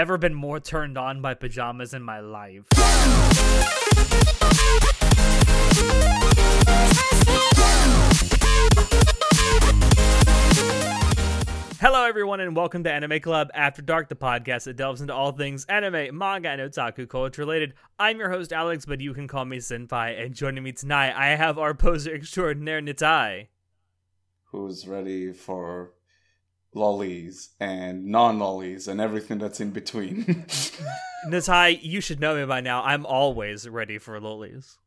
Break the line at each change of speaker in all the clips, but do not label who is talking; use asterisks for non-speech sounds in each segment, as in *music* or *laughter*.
Never been more turned on by pajamas in my life. Hello, everyone, and welcome to Anime Club After Dark, the podcast that delves into all things anime, manga, and otaku culture related. I'm your host, Alex, but you can call me Senpai. And joining me tonight, I have our poser extraordinaire, Nitai.
Who's ready for lollies and non-lollies and everything that's in between. *laughs*
Nitai, you should know me by now. I'm always ready for lollies.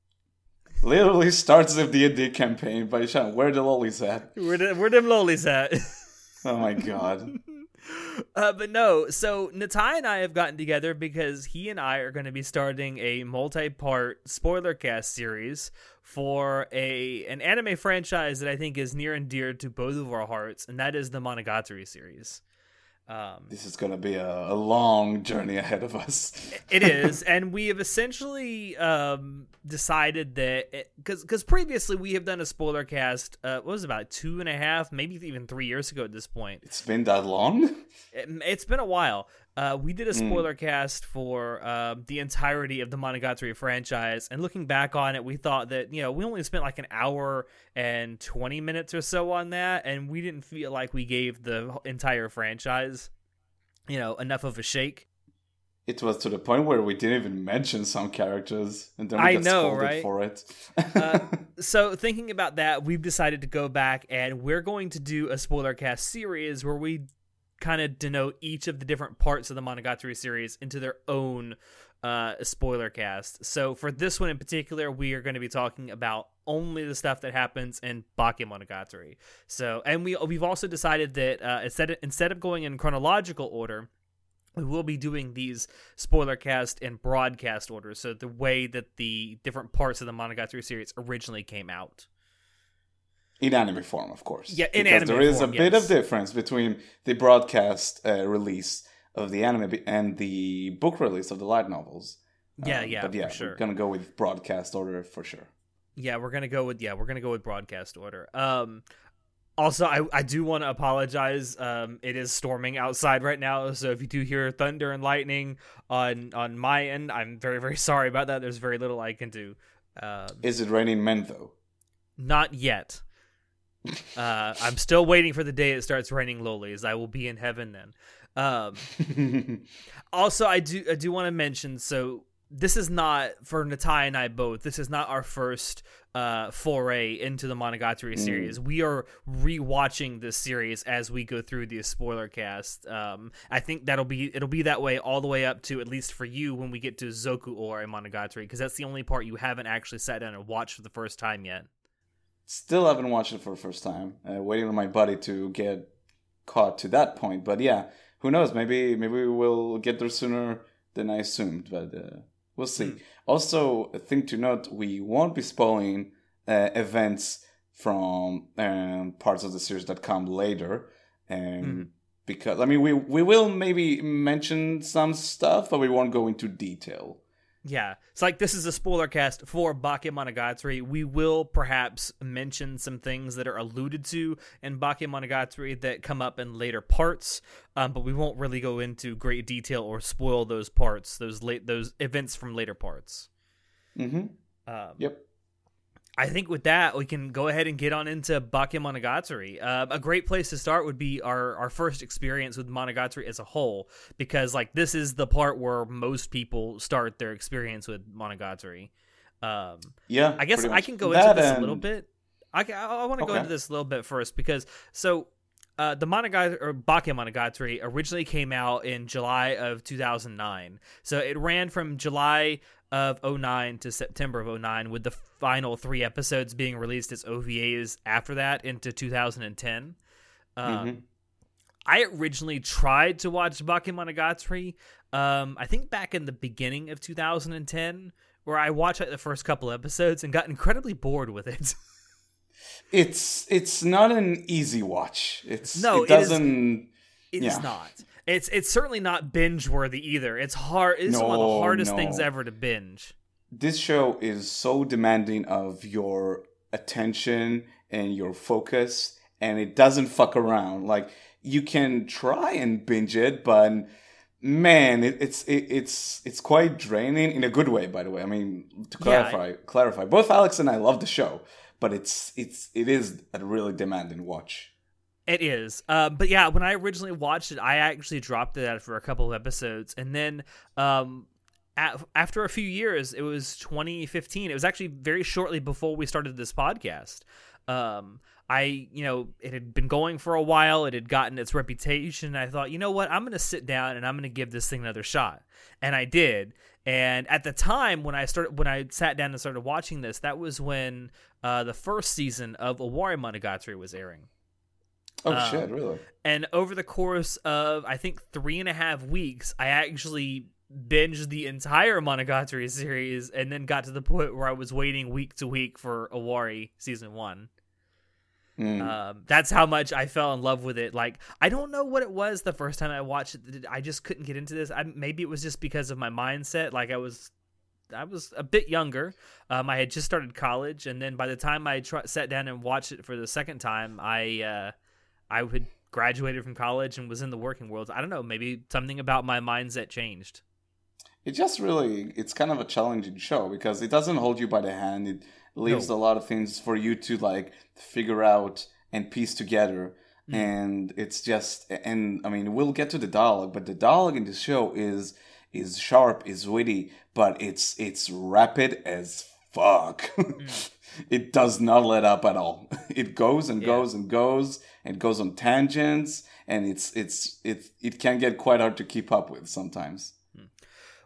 Literally starts the D&D campaign by Sean. Where the lollies at?
Where, the, where them lollies at?
Oh my god. *laughs*
Uh, but no, so Natai and I have gotten together because he and I are going to be starting a multi-part spoiler cast series for a an anime franchise that I think is near and dear to both of our hearts, and that is the Monogatari series.
Um, this is going to be a, a, long journey ahead of us.
it is, *laughs* and we have essentially um, decided that because because previously we have done a spoiler cast. Uh, what was it, about two and a half, maybe even three years ago at this point.
It's been that long.
It, has been a while. Uh, we did a hmm. spoiler mm. cast for uh, the entirety of the Monogatari franchise, and looking back on it, we thought that you know we only spent like an hour and twenty minutes or so on that, and we didn't feel like we gave the entire franchise, you know, enough of a shake.
It was to the point where we didn't even mention some characters, and then we I got know, scolded right? for it.
uh, *laughs* so, thinking about that, we've decided to go back and we're going to do a spoiler cast series where we kind of denote each of the different parts of the Monogatari series into their own uh, spoiler cast. So for this one in particular, we are going to be talking about only the stuff that happens in Bakemonogatari. So, and we we've also decided that uh, instead of, instead of going in chronological order, we will be doing these spoiler cast in broadcast order. So the way that the different parts of the Monogatari series originally came out
in anime form, of course.
Yeah, in because
there is
form,
a bit of difference between the broadcast uh, release of the anime and the book release of the light novels.
Yeah, um, yeah, but yeah, sure.
we're gonna go with broadcast order for sure.
Yeah, we're gonna go with yeah, we're gonna go with broadcast order. Um, also, I, I do want to apologize. Um, it is storming outside right now, so if you do hear thunder and lightning on on my end, I'm very very *laughs* sorry about that. There's very little I can do.
Um, is it raining men though?
Not yet. Uh, I'm still waiting for the day it starts raining lolies. I will be in heaven then. Um, *laughs* also, I do I do want to mention so this is not for Natai and I both. This is not our first uh, foray into the Monogatari mm. series. We are rewatching this series as we go through the spoiler cast. Um, I think that'll be it'll be that way all the way up to at least for you when we get to Zoku Owari Monogatari because that's the only part you haven't actually sat down and watched for the first time yet.
Still haven't watched it for the first time. Uh, waiting on my buddy to get caught to that point. But yeah, who knows? Maybe maybe we will get there sooner than I assumed. But uh, we'll see. Mm. Also, a thing to note: we won't be spoiling uh, events from um, parts of the series that come later. Um, mm. Because I mean, we we will maybe mention some stuff, but we won't go into detail.
Yeah, it's like this is a spoiler cast for Bakemonogatari. We will perhaps mention some things that are alluded to in Bakemonogatari that come up in later parts, um, but we won't really go into great detail or spoil those parts, those late those events from later parts.
Mm-hmm. Um, yep.
I think with that we can go ahead and get on into Bakemonogatari. Uh, a great place to start would be our our first experience with Monogatari as a whole, because like this is the part where most people start their experience with Monogatari. Um,
yeah,
I guess I can go into this and... a little bit. I I, I want to okay. go into this a little bit first because so uh, the Monogatari or Bakemonogatari originally came out in July of 2009. So it ran from July of 09 to September of 09 with the final 3 episodes being released as OVAs after that into 2010. Um, mm-hmm. I originally tried to watch Bakemonogatari um, I think back in the beginning of 2010 where I watched like the first couple episodes and got incredibly bored with it. *laughs*
it's it's not an easy watch. It's no, it doesn't.
It is, it yeah. is not. It's it's certainly not binge worthy either. It's hard. It's no, one of the hardest no. things ever to binge.
This show is so demanding of your attention and your focus, and it doesn't fuck around. Like you can try and binge it, but man, it, it's it, it's it's quite draining in a good way. By the way, I mean to clarify, yeah. clarify. Both Alex and I love the show, but it's it's it is a really demanding watch.
It is, uh, but yeah, when I originally watched it, I actually dropped it for a couple of episodes, and then um, at, after a few years, it was 2015. It was actually very shortly before we started this podcast. Um, I, you know, it had been going for a while. It had gotten its reputation. and I thought, you know what? I'm going to sit down and I'm going to give this thing another shot. And I did. And at the time when I started, when I sat down and started watching this, that was when uh, the first season of Owari Monogatari was airing.
Oh um, shit! Really?
And over the course of I think three and a half weeks, I actually binged the entire Monogatari series, and then got to the point where I was waiting week to week for Owari season one. Mm. Um, that's how much I fell in love with it. Like, I don't know what it was the first time I watched it. I just couldn't get into this. I, maybe it was just because of my mindset. Like, I was, I was a bit younger. Um, I had just started college, and then by the time I tr- sat down and watched it for the second time, I, uh, I had graduated from college and was in the working world. I don't know. Maybe something about my mindset changed.
It just really, it's kind of a challenging show because it doesn't hold you by the hand. It leaves no. a lot of things for you to like figure out and piece together. Mm. And it's just, and I mean, we'll get to the dialogue, but the dialogue in this show is is sharp, is witty, but it's it's rapid as fuck. *laughs* Mm. *laughs* it does not let up at all. *laughs* It goes and yeah. goes and goes and goes on tangents, and it's it's it it can get quite hard to keep up with sometimes. Hmm.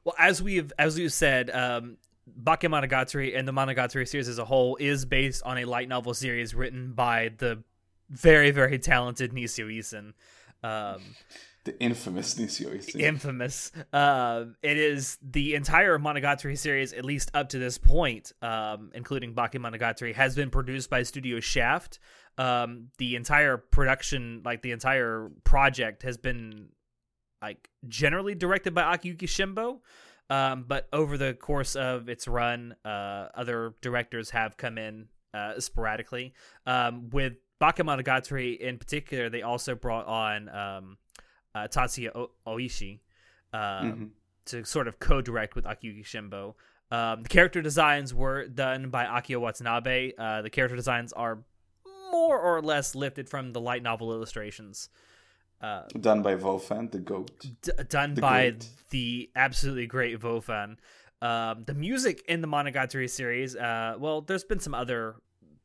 Well, as we've as we've said, um, Bakemonogatari and the Monogatari series as a whole is based on a light novel series written by the very, very talented Nisio Isin. Um,
the infamous Nisio.
Infamous. Uh, it is the entire Monogatari series, at least up to this point, um, including Bakemonogatari, has been produced by Studio Shaft. Um, the entire production, like the entire project, has been like generally directed by Akiyuki Shimbo. Um, but over the course of its run, uh, other directors have come in uh, sporadically. Um, with Bakemonogatari in particular, they also brought on um, uh, Tatsuya o- Oishi um, mm-hmm. to sort of co-direct with Akiyuki Shimbo. Um, the character designs were done by Akio Watanabe. Uh, the character designs are more or less lifted from the light novel illustrations.
Uh, done by Vofan, the goat.
D- done the by goat. the absolutely great Vofan. Um, the music in the Monogatari series, uh, well, there's been some other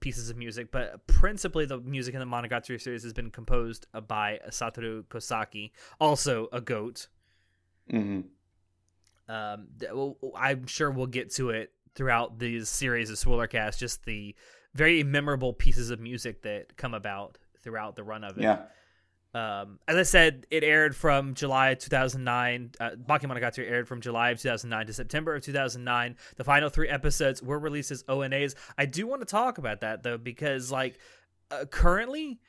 pieces of music, but principally the music in the Monogatari series has been composed by Satoru Kosaki, also a goat.
Mm-hmm.
Um, I'm sure we'll get to it throughout these series of Spoilercast, just the very memorable pieces of music that come about throughout the run of it.
Yeah.
Um, as I said, it aired from July 2009. Uh, Bakemonogatari aired from July of 2009 to September of 2009. The final three episodes were released as ONAs. I do want to talk about that though, because like uh, currently,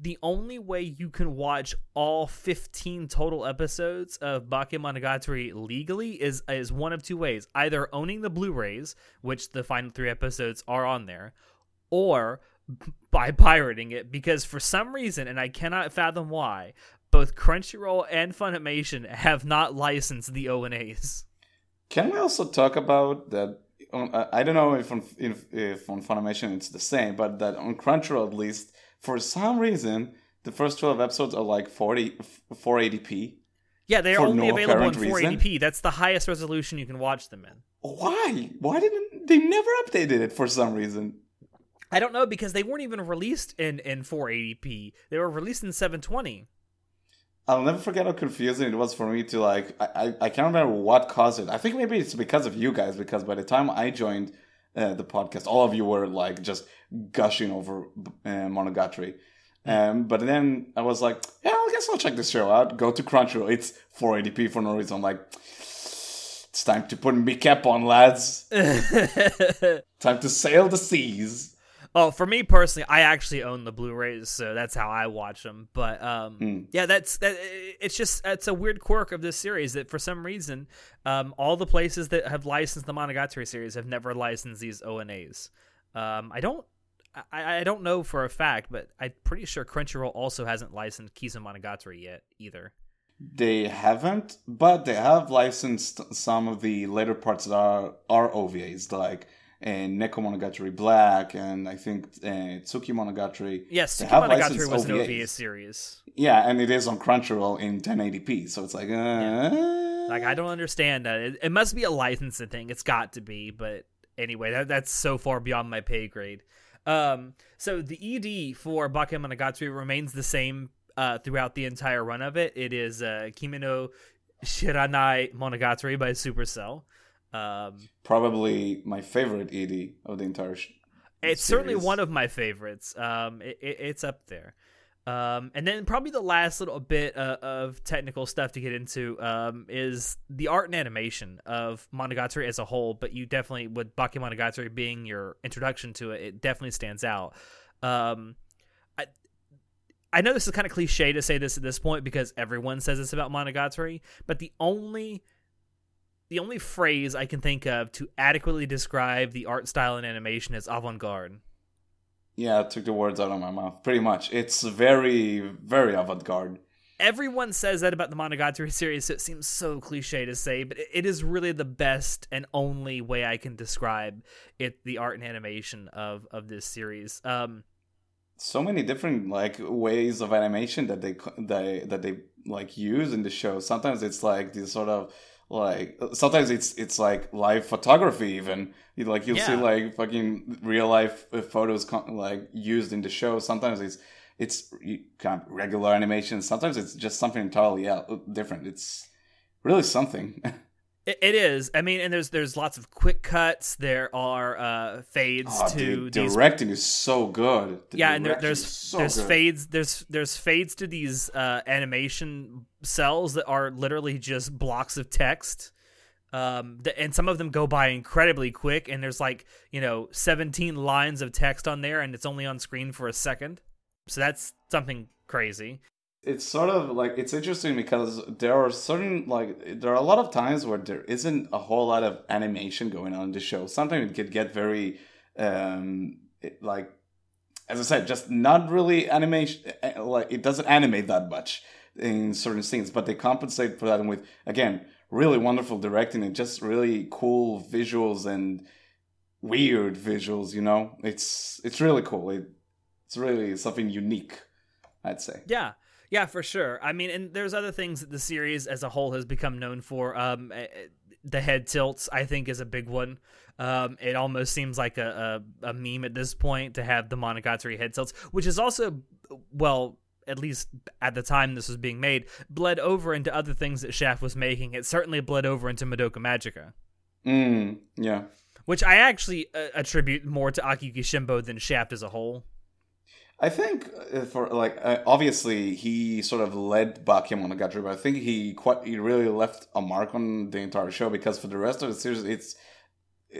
the only way you can watch all 15 total episodes of Bakemonogatari legally is is one of two ways: either owning the Blu-rays, which the final three episodes are on there, or by pirating it because for some reason, and I cannot fathom why, both Crunchyroll and Funimation have not licensed the ONAs.
Can we also talk about that? On, uh, I don't know if on, if, if on Funimation it's the same, but that on Crunchyroll at least, for some reason, the first 12 episodes are like 40, 480p.
Yeah, they're only no available in 480p. Reason. That's the highest resolution you can watch them in.
Why? Why didn't they never updated it for some reason?
I don't know because they weren't even released in in 480p. They were released in 720.
I'll never forget how confusing it was for me to like. I, I, I can't remember what caused it. I think maybe it's because of you guys. Because by the time I joined uh, the podcast, all of you were like just gushing over uh, Monogatari. Hmm. Um, but then I was like, yeah, I guess I'll check this show out. Go to Crunchyroll. It's 480p for no reason. I'm like, it's time to put me cap on, lads. *laughs* time to sail the seas.
Oh, for me personally, I actually own the Blu-rays, so that's how I watch them. But um, mm. yeah, that's that. It's just it's a weird quirk of this series that for some reason, um, all the places that have licensed the Monogatari series have never licensed these ONAs. Um, I don't. I, I don't know for a fact, but I'm pretty sure Crunchyroll also hasn't licensed Kizu Monogatari yet either.
They haven't, but they have licensed some of the later parts that are are OVAs, like and Neko Monogatari Black, and I think uh, Tsuki Monogatari.
Yes, Tsuki Monogatari was an
OVAs.
OVA series.
Yeah, and it is on Crunchyroll in 1080p, so it's like, uh,
Like I don't understand that. It, it must be a licensing thing. It's got to be, but anyway, that, that's so far beyond my pay grade. Um, so the ED for Bakemonogatari remains the same uh, throughout the entire run of it. It is uh, Kimino Shiranai Monogatari by Supercell. Um,
probably my favorite ED of the entire. Sh-
it's certainly one of my favorites. Um, it, it, it's up there. Um, and then probably the last little bit uh, of technical stuff to get into um, is the art and animation of Monogatari as a whole. But you definitely, with Bakemonogatari being your introduction to it, it definitely stands out. Um, I I know this is kind of cliche to say this at this point because everyone says this about Monogatari, but the only the only phrase I can think of to adequately describe the art style and animation is avant-garde.
Yeah, I took the words out of my mouth. Pretty much, it's very, very avant-garde.
Everyone says that about the Monogatari series, so it seems so cliche to say, but it- it is really the best and only way I can describe it the art and animation of of this series. Um
so many different like ways of animation that they they that they like use in the show. Sometimes it's like these sort of like sometimes it's it's like live photography even. You like you'll see like fucking real life uh, photos con- like used in the show. Sometimes it's it's you- kind of regular animation. Sometimes it's just something entirely different. It's really something *laughs*
it, it is. I mean, and there's there's lots of quick cuts. There are uh fades
Oh,
to
the
these
directing is so good The
yeah, and there, there's
so
there's
good.
fades there's there's fades to these uh, animation cells that are literally just blocks of text. Um, and some of them go by incredibly quick, and there's like you know 17 lines of text on there, and it's only on screen for a second. So that's something crazy.
It's sort of like it's interesting because there are certain like there are a lot of times where there isn't a whole lot of animation going on in the show. Sometimes it could get very um like as I said, just not really animation. eh, Like it doesn't animate that much in certain scenes, but they compensate for that with again really wonderful directing and just really cool visuals and weird visuals. You know, it's it's really cool. It, it's really something unique. I'd say.
Yeah. Yeah, for sure. I mean, and there's other things that the series as a whole has become known for. Um, eh, eh, the head tilts, I think, is a big one. Um, it almost seems like a, a, a meme at this point to have the Monogatari head tilts, which is also, well, at least at the time this was being made, bled over into other things that Shaft was making. It certainly bled over into Madoka Magica,
Mm, yeah.
which I actually uh, attribute more to Akiyuki Shimbo than Shaft as a whole.
I think uh, for like uh, obviously he sort of led Bakim on the Bakemonogatari, but I think he quite he really left a mark on the entire show because for the rest of the series, it's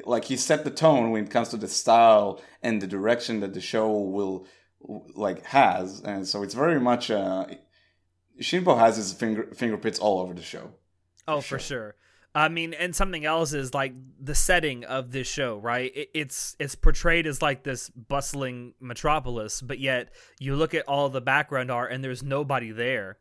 like he set the tone when it comes to the style and the direction that the show will like has, and so it's very much uh, Shinbo has his finger fingerprints all over the show.
Oh,
For
for sure. I mean, and something else is like the setting of this show, right? It, it's it's portrayed as like this bustling metropolis, but yet you look at all the background art and there's nobody there.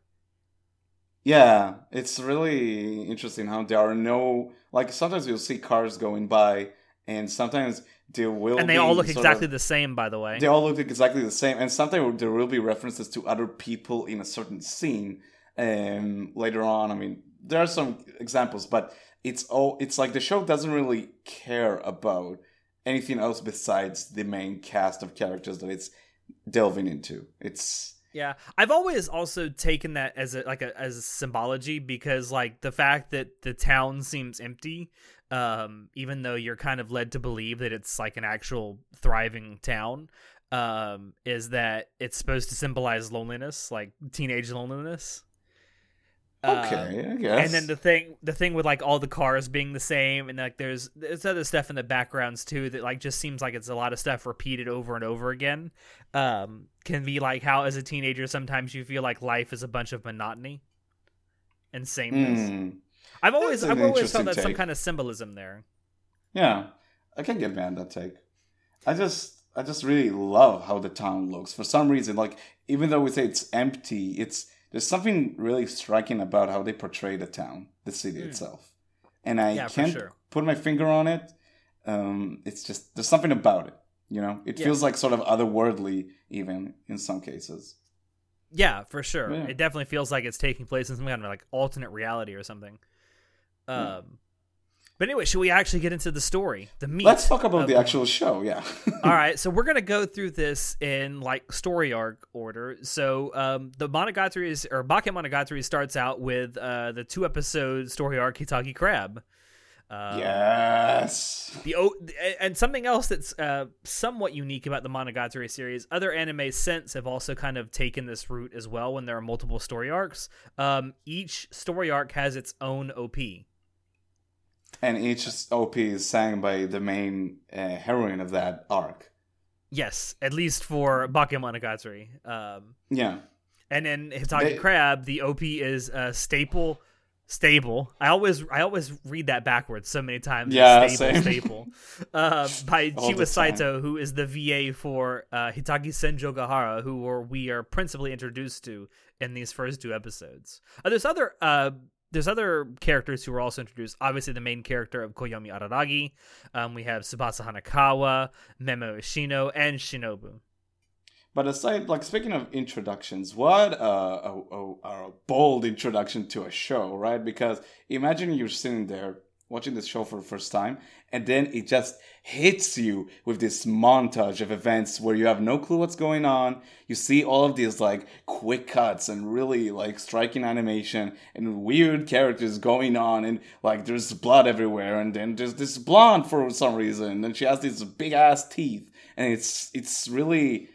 Yeah, it's really interesting how there are no like sometimes you'll see cars going by, and sometimes there will
And they
be
all look exactly
of-
the same, by the way.
They all look exactly the same, and sometimes there will be references to other people in a certain scene. Um, later on, I mean, there are some examples, but it's all it's like the show doesn't really care about anything else besides the main cast of characters that it's delving into. It's
Yeah, I've always also taken that as a like a as a symbology because like the fact that the town seems empty, um, even though you're kind of led to believe that it's like an actual thriving town, um, is that it's supposed to symbolize loneliness, like teenage loneliness. Um,
okay, I guess.
and then the thing the thing with like all the cars being the same and like there's there's other stuff in the backgrounds too that like just seems like it's a lot of stuff repeated over and over again um can be like how as a teenager sometimes you feel like life is a bunch of monotony and sameness
Mm,
i've always i've always felt that some kind of symbolism there
yeah, I can get behind that take. I just I just really love how the town looks. For some reason, like even though we say it's empty, it's there's something really striking about how they portray the town, the city itself, and I
Hmm. Yeah,
can't
sure.
put my finger on it. Um, it's just there's something about it. You know, it
Yeah.
feels like sort of otherworldly, even in some cases.
Yeah, for sure.
Yeah.
It definitely feels like it's taking place in some kind of like alternate reality or something. Um, but anyway, should we actually get into the story, the meat?
Let's talk about the actual show. Yeah. *laughs*
All right, so we're gonna go through this in like story arc order. So um, the Monogatari is or Bake Monogatari starts out with uh, the two episode story arc Hitagi Crab. Um,
yes.
The o- and something else that's uh, somewhat unique about the Monogatari series. Other anime since have also kind of taken this route as well. When there are multiple story arcs, um, each story arc has its own OP.
And each OP is sang by the main uh, heroine of that arc.
Yes, at least for Bake Monogatari. Um,
Yeah.
and in Hitagi
They-
Crab, the OP is uh, staple. Stable. I always I always read that backwards so many times.
Yeah,
stable,
same. *laughs*
staple. Uh, by
All the
Chiwa
time.
Saito, who is the VA for uh, Hitagi Senjo Gahara, who we are principally introduced to in these first two episodes. Uh, there's other uh, there's other characters who were also introduced. Obviously, the main character of Koyomi Araragi. Um, we have Tsubasa Hanekawa, Meme Oshino, and Shinobu.
But aside, like speaking of introductions, what a, a, a, a bold introduction to a show, right? Because imagine you're sitting there watching this show for the first time, and then it just hits you with this montage of events where you have no clue what's going on. You see all of these like quick cuts and really like striking animation and weird characters going on, and like there's blood everywhere, and then there's this blonde for some reason, and she has these big ass teeth, and it's it's really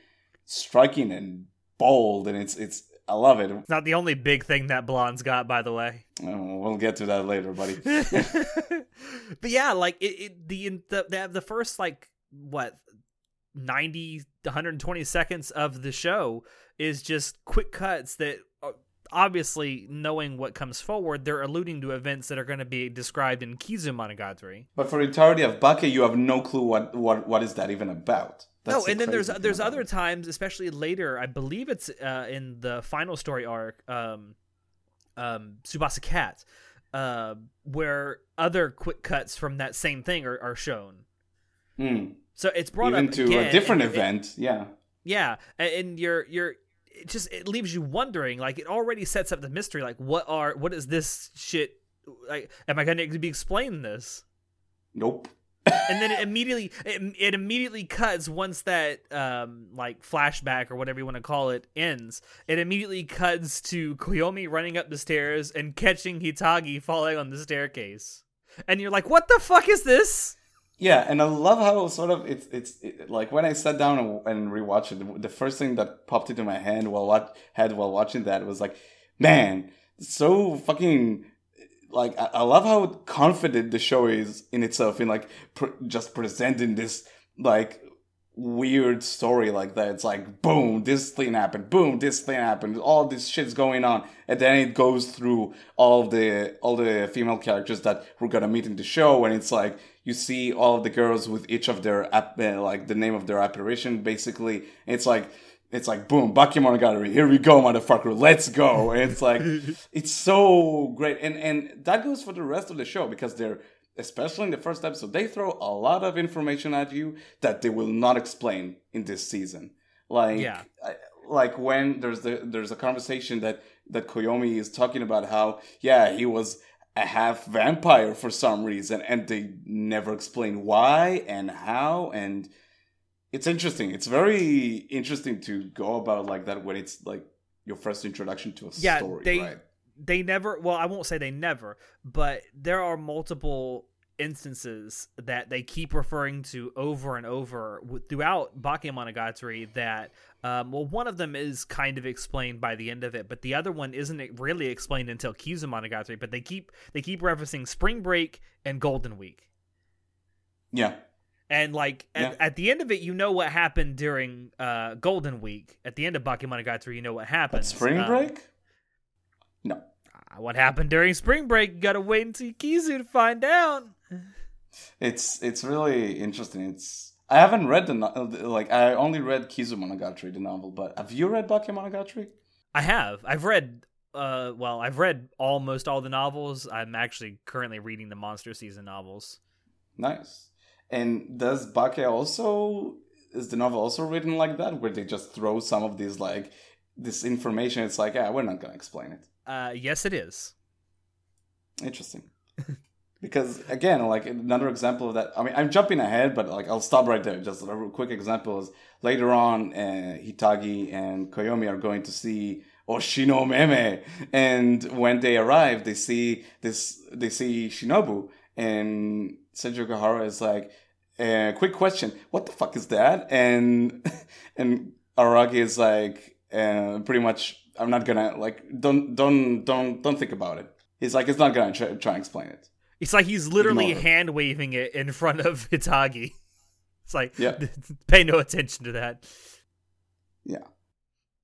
striking and bold, and it's it's I love it.
It's not the only big thing that blonde's got, by the way.
Oh, we'll get to that later, buddy. *laughs*
but yeah, like it, it the, the the the first like what 90 120 seconds of the show is just quick cuts that obviously knowing what comes forward they're alluding to events that are going to be described in Kizu Monogatari.
but for the entirety of Bake, you have no clue what what what is that even about.
no,
the
and then there's there's
about
other times, especially later. I believe it's uh, in the final story arc, um, um, Tsubasa Cat, uh, where other quick cuts from that same thing are, are shown.
Mm.
So it's brought
even
up
to
again,
a different
it-
event. yeah,
yeah, and you're you're it just it leaves you wondering. Like it already sets up the mystery. Like what are what is this shit? Like am I going to be explaining this?
nope.
and then it immediately it, it immediately cuts once that um like flashback or whatever you want to call it ends it immediately cuts to koyomi running up the stairs and catching hitagi falling on the staircase and you're like what the fuck is this
Yeah, and I love how sort of it's it's it, like when I sat down and, rewatched it, the first thing that popped into my hand while what head while watching that was like, man, so fucking like I, I love how confident the show is in itself in like pr- just presenting this like weird story like that. It's like boom, this thing happened, boom, this thing happened, all this shit's going on, and then it goes through all the all the female characters that we're gonna meet in the show, and it's like you see all of the girls with each of their app, uh, like the name of their apparition, basically. It's like. It's like boom, Bakemonogatari, here we go, motherfucker, let's go. And it's like *laughs* it's so great. And and that goes for the rest of the show because they're especially in the first episode, they throw a lot of information at you that they will not explain in this season. Like,
Yeah.
I- like when there's the there's a conversation that that Koyomi is talking about how yeah he was a half vampire for some reason, and they never explain why and how and. It's interesting. It's very interesting to go about like that when it's like your first introduction to a
Yeah,
story,
they-
right?
they never well i won't say they never but there are multiple instances that they keep referring to over and over throughout Bakemonogatari that um, well one of them is kind of explained by the end of it but the other one isn't really explained until Kizumonogatari but they keep they keep referencing spring break and golden week
Yeah,
and like at,
Yeah.
at the end of it you know what happened during uh, golden week at the end of Bakemonogatari you know what happened
but spring
Um,
break. No,
Uh, what happened during spring break? You gotta wait until Kizu to find out.
It's it's really interesting. It's I haven't read the no- like I only read Kizu Monogatari the novel, but have you read Bakemonogatari?
I have. I've read. Uh, well, I've read almost all the novels. I'm actually currently reading the Monster Season novels.
Nice. And does Bake also is the novel also written like that, where they just throw some of these like this information? It's like, yeah, we're not gonna explain it.
Uh, yes, it is.
Interesting. *laughs* because again, like another example of that. I mean, I'm jumping ahead, but like I'll stop right there. Just a quick example is later on, uh, Hitagi and Koyomi are going to see Oshino Meme, and when they arrive, they see this. They see Shinobu, and Senju Gahara is like, uh, "Quick question, what the fuck is that?" And *laughs* and Araragi is like, uh, pretty much, I'm not gonna like, don't don't don't don't think about it. He's like, it's not gonna try, try and explain it.
It's like he's literally hand waving it in front of *laughs* Hitagi. It's like, yeah. *laughs* pay no attention to that.
Yeah.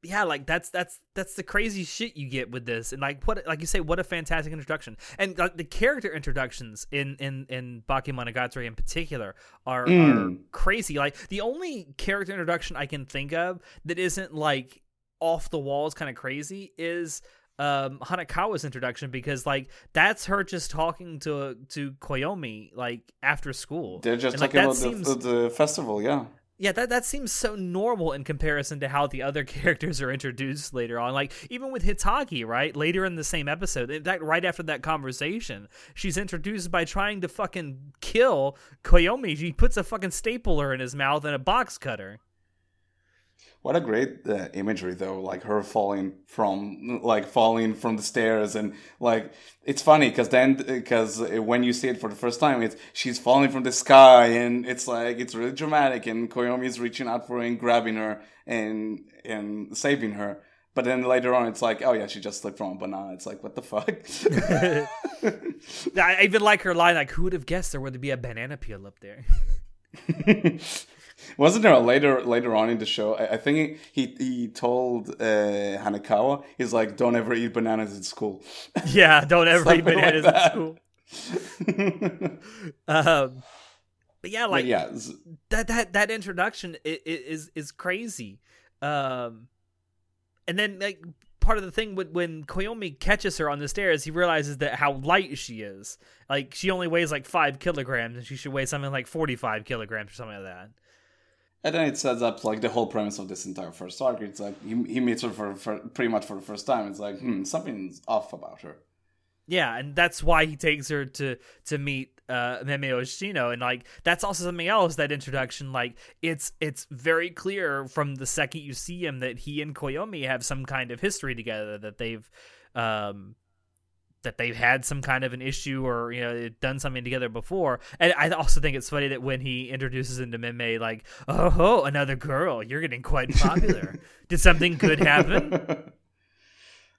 Yeah, like that's that's that's the crazy shit you get with this, and like what, like you say, what a fantastic introduction, and like the character introductions in in in Bakemonogatari in particular are, mm. are crazy. Like the only character introduction I can think of that isn't like off the walls, kind of crazy, is um Hanekawa's introduction because like that's her just talking to to Koyomi like after school.
They're just and, talking like, about seems, the, the festival, yeah.
Yeah, that that seems so normal in comparison to how the other *laughs* characters are introduced later on. Like even with Hitagi, right? Later in the same episode, in fact, right after that conversation, she's introduced by trying to fucking kill Koyomi. She puts a fucking stapler in his mouth and a box cutter.
What a great uh, imagery though, like her falling from like falling from the stairs and like it's funny because then because when you see it for the first time, it's she's falling from the sky and it's like it's really dramatic and Koyomi is reaching out for her and grabbing her and and saving her. But then later on, it's like, oh yeah, she just slipped from a banana. It's like, what the fuck? *laughs*
I even like her line, like, who would have guessed there would be a banana peel up there? *laughs*
Wasn't there a later later on in the show? I, I think he he told uh, Hanekawa, he's like, "Don't ever eat bananas in school." *laughs*
Yeah, don't ever eat bananas like in school. *laughs* um, but yeah, like but yeah, that that that introduction is is crazy. Um, and then like part of the thing when, when Koyomi catches her on the stairs, he realizes that how light she is. Like she only weighs like five kilograms, and she should weigh something like forty five kilograms or something like that.
And then it sets up like the whole premise of this entire first arc. It's like he, he meets her for, for pretty much for the first time. It's like hmm, something's off about her.
Yeah, and that's why he takes her to to meet uh Meme Oshino and like that's also something else that introduction like it's it's very clear from the second you see him that he and Koyomi have some kind of history together that they've um that they've had some kind of an issue or you know done something together before. And I also think it's funny that when he introduces into Meme, like, "Oh, another girl, you're getting quite popular. Did something good happen?" *laughs*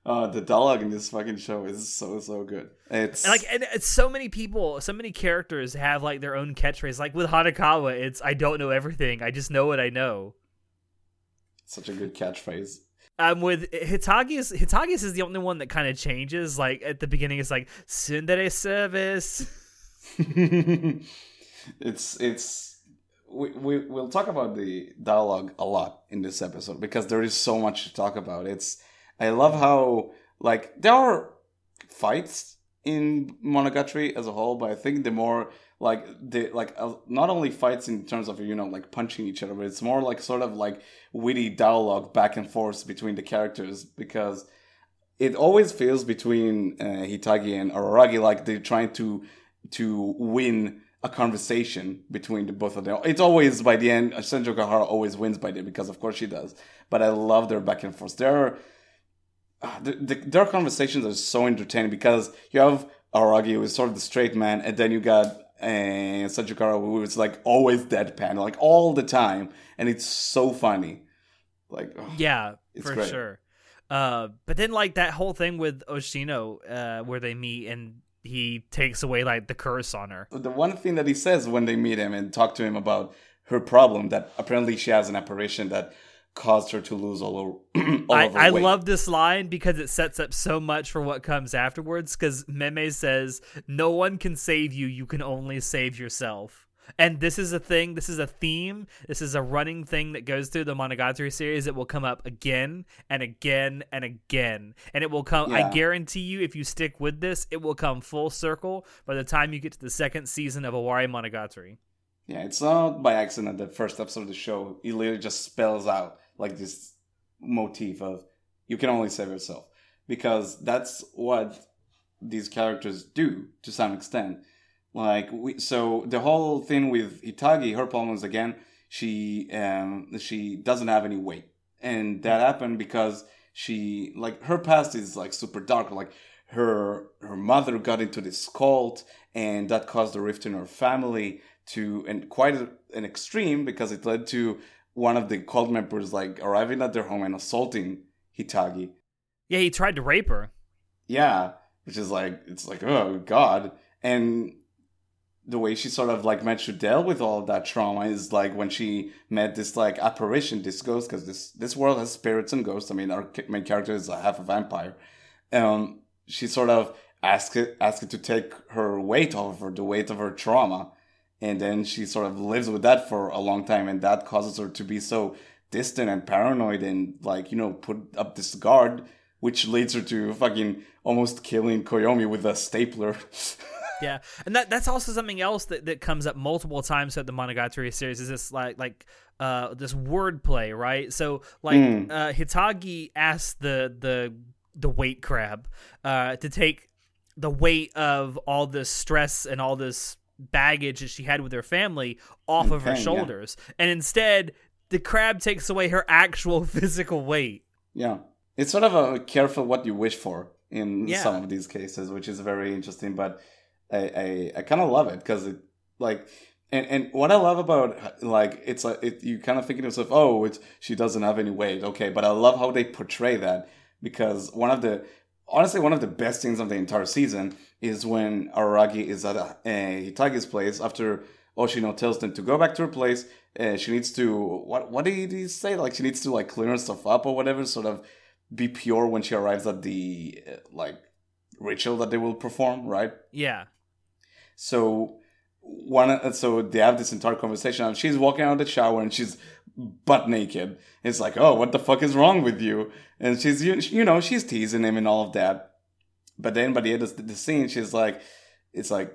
Uh, the dialogue in this fucking show is so so good. It's
and like and it's so many people, so many characters have like their own catchphrase. Like with Hanekawa, it's "I don't know everything. I just know what I know."
Such a good catchphrase.
Um, with Hitagi's, Hitagi's is the only one that kind of changes. Like at the beginning, it's like "Tsundere service." *laughs*
it's it's we, we we'll talk about the dialogue a lot in this episode because there is so much to talk about. It's I love how like there are fights in Monogatari as a whole, but I think the more like the like uh, not only fights in terms of you know like punching each other but it's more like sort of like witty dialogue back and forth between the characters because it always feels between uh, Hitagi and Araragi like they're trying to to win a conversation between the both of them. It's always by the end, Senju Gahara always wins by the end because of course she does. But I love their back and forth. There uh, the, the, their conversations are so entertaining because you have Araragi who is sort of the straight man, and then you got and Sajikara was like always deadpan, like all the time, and it's so funny. Like
oh, yeah, for great. sure. Uh, but then like that whole thing with Oshino, uh, where they meet and he takes away like the curse on her.
The one thing that he says when they meet him and talk to him about her problem that apparently she has an apparition that caused her to lose all, over, *clears throat* all I,
I love this line because it sets up so much for what comes afterwards. Because Meme says, "No one can save you; you can only save yourself." And this is a thing, this is a theme, this is a running thing that goes through the Monogatari series. It will come up again and again and again. And it will come,
Yeah.
I guarantee you, if you stick with this, it will come full circle by the time you get to the second season of Owari Monogatari.
Yeah, it's not by accident that the first episode of the show it literally just spells out like this motif of you can only save yourself because that's what these characters do to some extent. Like we, so the whole thing with Itagi, her problem is again she um she doesn't have any weight, and that happened because she like her past is like super dark. Like her her mother got into this cult, and that caused a rift in her family to and quite a, an extreme because it led to one of the cult members like arriving at their home and assaulting Hitagi.
Yeah, he tried to rape her.
Yeah, which is like it's like oh god, and the way she sort of like managed to deal with all of that trauma is like when she met this like apparition, this ghost, because this this world has spirits and ghosts. I mean, our main character is a half a vampire. Um, she sort of asked it asked it to take her weight off of her, the weight of her trauma, and then she sort of lives with that for a long time, and that causes her to be so distant and paranoid and like you know put up this guard which leads her to fucking almost killing Koyomi with a stapler. *laughs*
Yeah, and that that's also something else that, that comes up multiple times throughout the Monogatari series. Is this like like uh this wordplay, right? So like
Mm.
uh, Hitagi asks the the the weight crab uh to take the weight of all this stress and all this baggage that she had with her family off mm, of her
Okay, yeah.
shoulders, and instead the crab takes away her actual *laughs* physical weight.
yeah. It's sort of a careful what you wish for in
Yeah.
some of these cases, which is very interesting, but I, I, I kind of love it because it like and, and what I love about like it's like it, you kind of thinking to yourself, oh, it's she doesn't have any weight, okay, but I love how they portray that because one of the honestly one of the best things of the entire season is when Araragi is at a, Hitagi's place after Oshino tells them to go back to her place. Uh, she needs to what what did he say? Like she needs to like clean her stuff up or whatever, sort of be pure when she arrives at the uh, like ritual that they will perform, right?
Yeah,
So one, so they have this entire conversation, and she's walking out of the shower and she's butt naked. It's like, oh, what the fuck is wrong with you? And she's, you, you know, she's teasing him and all of that. But then by the end of the scene, she's like, it's like,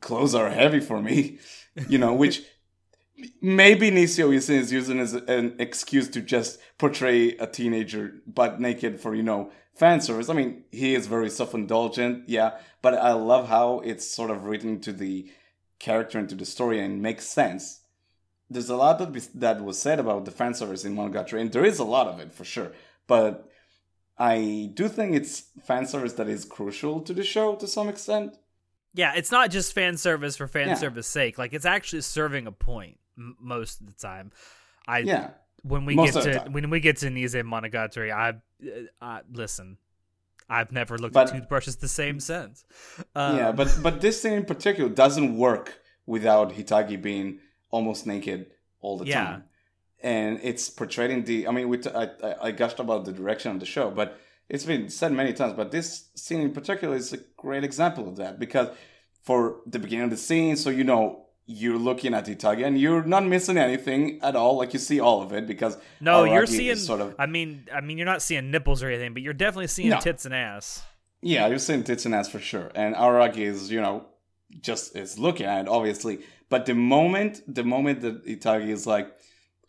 clothes are heavy for me, *laughs* you know, which maybe Nisio is is using as an excuse to just portray a teenager butt naked for, you know, fan service. I mean, he is very self indulgent, yeah, but I love how it's sort of written to the character and to the story and makes sense. There's a lot that, be, that was said about the fan service in Monogatari, and there is a lot of it for sure. But I do think it's fan service that is crucial to the show to some extent.
yeah. It's not just fan service for fan
Yeah.
service sake. Like it's actually serving a point m- most of the time. I
Yeah.
when we
Most
get to when we get to Nise Monogatari, I, uh, I listen. I've never looked
But-
at toothbrushes the same since. Um,
yeah, but but this thing in particular doesn't work without Hitagi being almost naked all the
Yeah.
time, and it's portraying the. I mean, we t- I, I I gushed about the direction of the show, but it's been said many times. But this scene in particular is a great example of that because for the beginning of the scene, so you know you're looking at Hitagi and you're not missing anything at all. Like you see all of it because
no, you're seeing.
sort of
I mean, I mean, you're not seeing nipples or anything, but you're definitely seeing
No.
tits and ass.
Yeah, you're seeing tits and ass for sure. And Araki is, you know, just is looking at it, obviously. But the moment the moment that Itagi is like,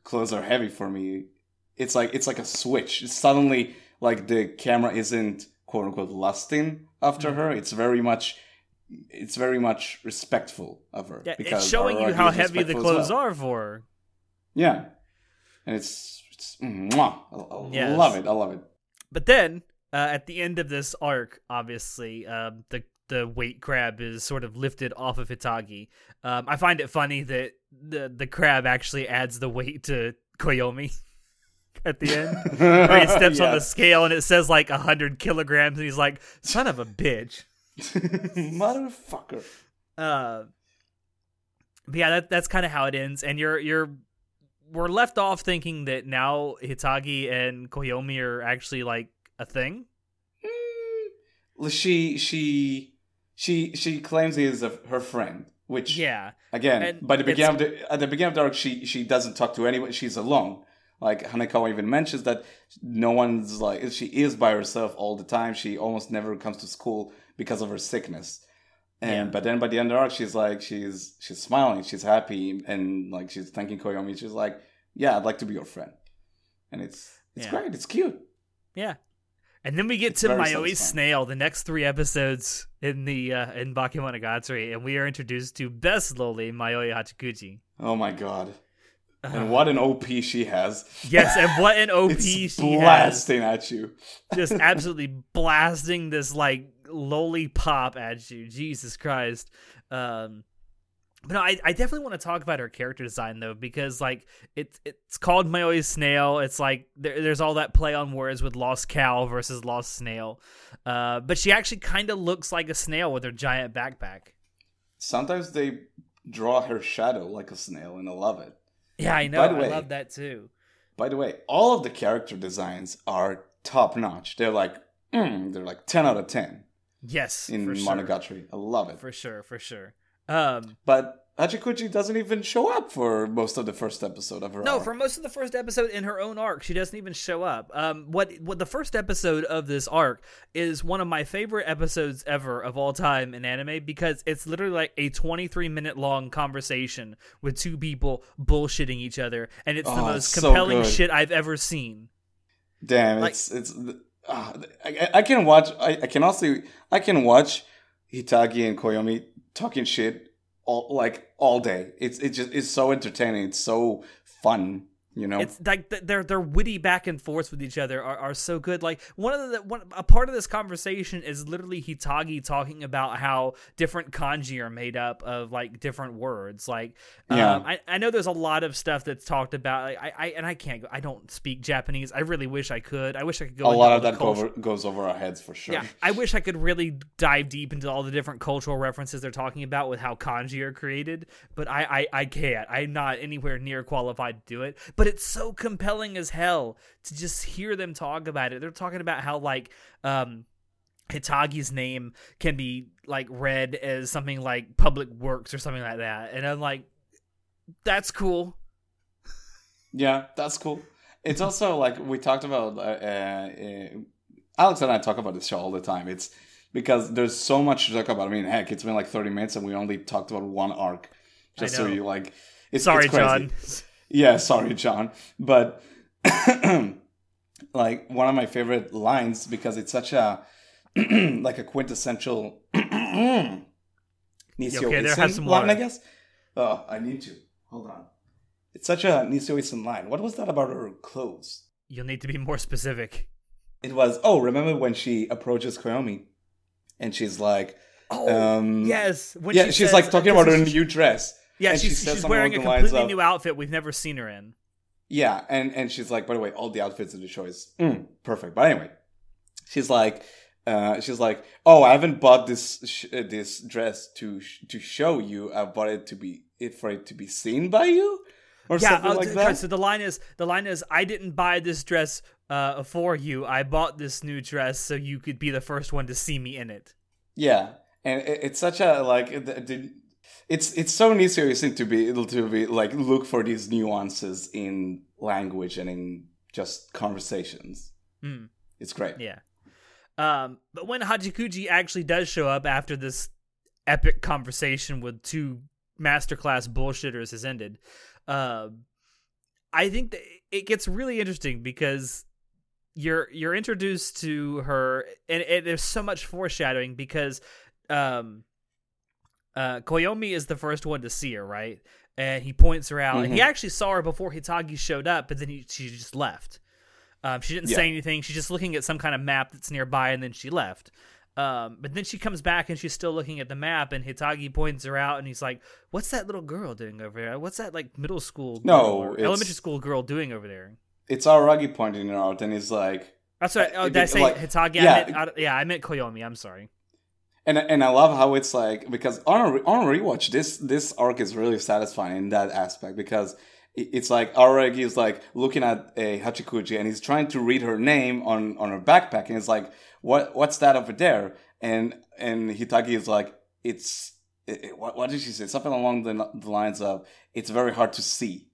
clothes are heavy for me, it's like it's like a switch. It's suddenly like the camera isn't quote unquote lusting after mm. her. It's very much it's very much respectful of her.
Yeah,
because
it's showing you how heavy the clothes
well.
are for her.
Yeah. And it's, it's mwah. I, I
Yes.
love it. I love it.
But then, uh, at the end of this arc, obviously, um, the the weight crab is sort of lifted off of Hitagi. Um, I find it funny that the the crab actually adds the weight to Koyomi *laughs* at the end. Where he steps on the *laughs* scale and it says like hundred kilograms, and he's like, "Son of a bitch." *laughs*
Motherfucker.
Uh, but yeah, that that's kind of how it ends, and you're you're we're left off thinking that now Hitagi and Koyomi are actually like a thing.
She she she she claims he is a, her friend, which
Yeah.
again
And
by the beginning of the at the beginning of the arc she she doesn't talk to anyone she's alone like hanekawa even mentions that no one's like she is by herself all the time she almost never comes to school because of her sickness and
Yeah.
but then by the end of the arc she's like she's she's smiling she's happy and like she's thanking koyomi she's like yeah i'd like to be your friend and it's it's
Yeah.
great it's cute
Yeah. And then we get
It's
to Mayoi. Snail, the next three episodes in the uh, in Bakemonogatari, and we are introduced to best loli Mayoi Hachikuji.
oh my god
Uh,
and what an op she has
yes, and what an *laughs* OP
it's
she has.
blasting at you
Just absolutely blasting this like lollipop at you. Jesus Christ. Um but no, I, I definitely want to talk about her character design though, because like it's it's called Mayoi Snail. It's like there, there's all that play on words with Lost Cow versus Lost Snail. Uh, but she actually kind of looks like a snail with her giant backpack.
sometimes they draw her shadow like a snail and i love it
Yeah, I know. I love that too.
By the way, all of the character designs are top notch. They're like, mm, they're like ten out of ten
Yes,
in
for sure.
Monogatari. I love it.
For sure, for sure. Um,
But Hachikuji doesn't even show up for most of the first episode of her.
No,
arc.
for most of the first episode in her own arc, she doesn't even show up. Um, what what the first episode of this arc is one of my favorite episodes ever of all time in anime because it's literally like a 23 minute long conversation with two people bullshitting each other, and it's the
Oh,
most
it's so
compelling
good.
shit I've ever seen.
damn,
like-
it's it's. I, I can watch. I, I can also I can watch Hitagi and Koyomi talking shit all like all day. It's it just it's so entertaining. It's so fun. You know.
It's like their their witty back and forths with each other are, are so good. Like one of the one a part of this conversation is literally Hitagi talking about how different kanji are made up of like different words. Like
Yeah.
um, I I know there's a lot of stuff that's talked about. Like, I I and I can't. I don't speak Japanese. I really wish I could. I wish I could go.
a lot of that
culture-
go over, goes over our heads for sure.
yeah, I wish I could really dive deep into all the different cultural references they're talking about with how kanji are created, but I, I, I can't. I'm not anywhere near qualified to do it. But it's so compelling as hell to just hear them talk about it. They're talking about how like um Hitagi's name can be like read as something like public works or something like that. And I'm like, that's cool.
Yeah, that's cool. It's also like we talked about. Uh, uh, uh, Alex and I talk about this show all the time. It's because there's so much to talk about. I mean, heck, it's been like 30 minutes and we only talked about one arc. Just so you like. It's,
Sorry,
it's.
John.
Yeah, sorry, John. But *clears throat* like one of my favorite lines because it's such a *clears throat* like a quintessential *clears throat* Nisio
okay there? Have some
line, I guess. Oh, I need to. Hold on. It's such a Nisio Isin line. What was that about her clothes?
You'll need to be more specific.
It was oh, remember when she approaches Koyomi and she's like
Oh,
um
yes. When
yeah,
she
she's
says-
like talking about her new dress.
Yeah,
and she
she's,
says
she's wearing a
the
completely
of-
new outfit we've never seen her in.
Yeah, and and she's like, by the way, all the outfits in the show is mm, perfect. But anyway, she's like, uh, she's like, oh, I haven't bought this sh- uh, this dress to sh- to show you. I bought it to be it for it to be seen by you, or
Yeah,
something
uh,
like that.
so the line is the line is I didn't buy this dress uh, for you. I bought this new dress so you could be the first one to see me in it.
Yeah, and it, it's such a like it- it- it's it's so necessary to be able to be like look for these nuances in language and in just conversations.
Mm.
It's great.
Yeah. Um, but when Hachikuji actually does show up after this epic conversation with two masterclass bullshitters has ended, um, I think that it gets really interesting because you're you're introduced to her, and, and there's so much foreshadowing because um, uh, Koyomi is the first one to see her, right? And he points her out, and he
Mhm.
actually saw her before Hitagi showed up, but then he, she just left. Um, she didn't
Yeah.
say anything. She's just looking at some kind of map that's nearby, and then she left. Um, but then she comes back and she's still looking at the map, and Hitagi points her out, and he's like, "What's that little girl doing over there? What's that like middle school,
No,
elementary school girl doing over there?"
It's Aragi pointing it out, and he's like,
That's right. Oh, did I say
like-
Hitagi?
yeah.
I meant, I, yeah, I meant Koyomi. I'm sorry.
And and I love how it's like because on a, re- on a rewatch, this this arc is really satisfying in that aspect because it's like Aragi is like looking at a Hachikuji and he's trying to read her name on on her backpack, and it's like, what what's that over there? And and Hitagi is like, it's it, it, what, what did she say? Something along the, the lines of, "It's very hard to see."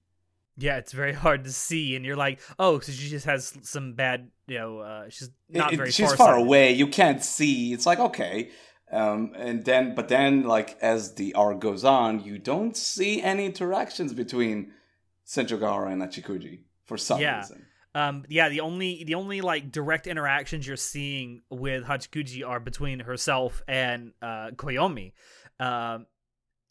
Yeah, it's very hard to see, and you're like, oh, so she just has some bad, you know, uh, she's not
It-
very.
she's far
farsighted.
away. You can't see. It's like okay, um, and then but then like as the arc goes on, you don't see any interactions between Senjogahara and Hachikuji for some
Yeah.
reason.
Um, yeah, the only the only like direct interactions you're seeing with Hachikuji are between herself and uh, Koyomi, um,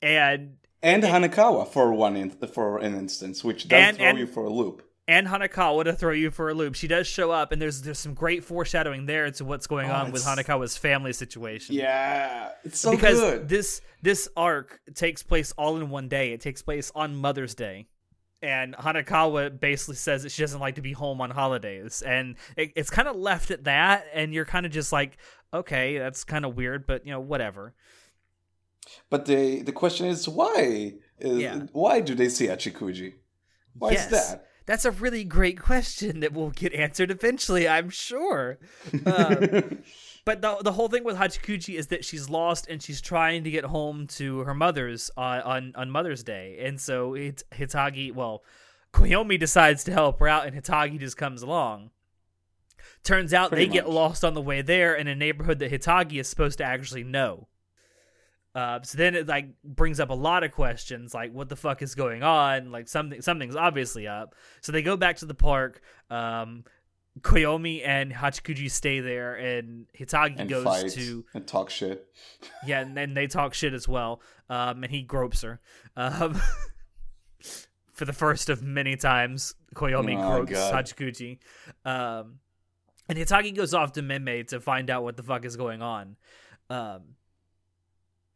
and
And Hanekawa for one in, for an instance, which does
And-
throw
and-
you for a loop.
And Hanekawa to throw you for a loop. She does show up, and there's there's some great foreshadowing there to what's going
Oh,
on with Hanekawa's family situation.
Yeah, it's so
because
good.
this this arc takes place all in one day. It takes place on Mother's Day. And Hanekawa basically says that she doesn't like to be home on holidays, and it, it's kind of left at that. And you're kind of just like, okay, that's kind of weird, but you know, whatever.
But the the question is why?
Yeah.
Why do they see Hachikuji? Why
yes,
is that?
That's a really great question that will get answered eventually, I'm sure. Um, *laughs* But the the whole thing with Hachikuji is that she's lost and she's trying to get home to her mother's uh, on on Mother's Day, and so it's Hitagi. Well, Koyomi decides to help her out, and Hitagi just comes along. Turns out
Pretty
they get lost on the way there in a neighborhood that Hitagi is supposed to actually know. Uh, so then it like brings up a lot of questions, like what the fuck is going on? Like something something's obviously up. So they go back to the park. Um, Koyomi and Hachikuji stay there, and Hitagi
and
goes
fight
to
and talk shit. *laughs*
yeah, and then they talk shit as well. Um, and he gropes her. Um, *laughs* for the first of many times, Koyomi
Oh,
gropes
God.
Hachikuji. Um, and Hitagi goes off to Meme to find out what the fuck is going on. Um,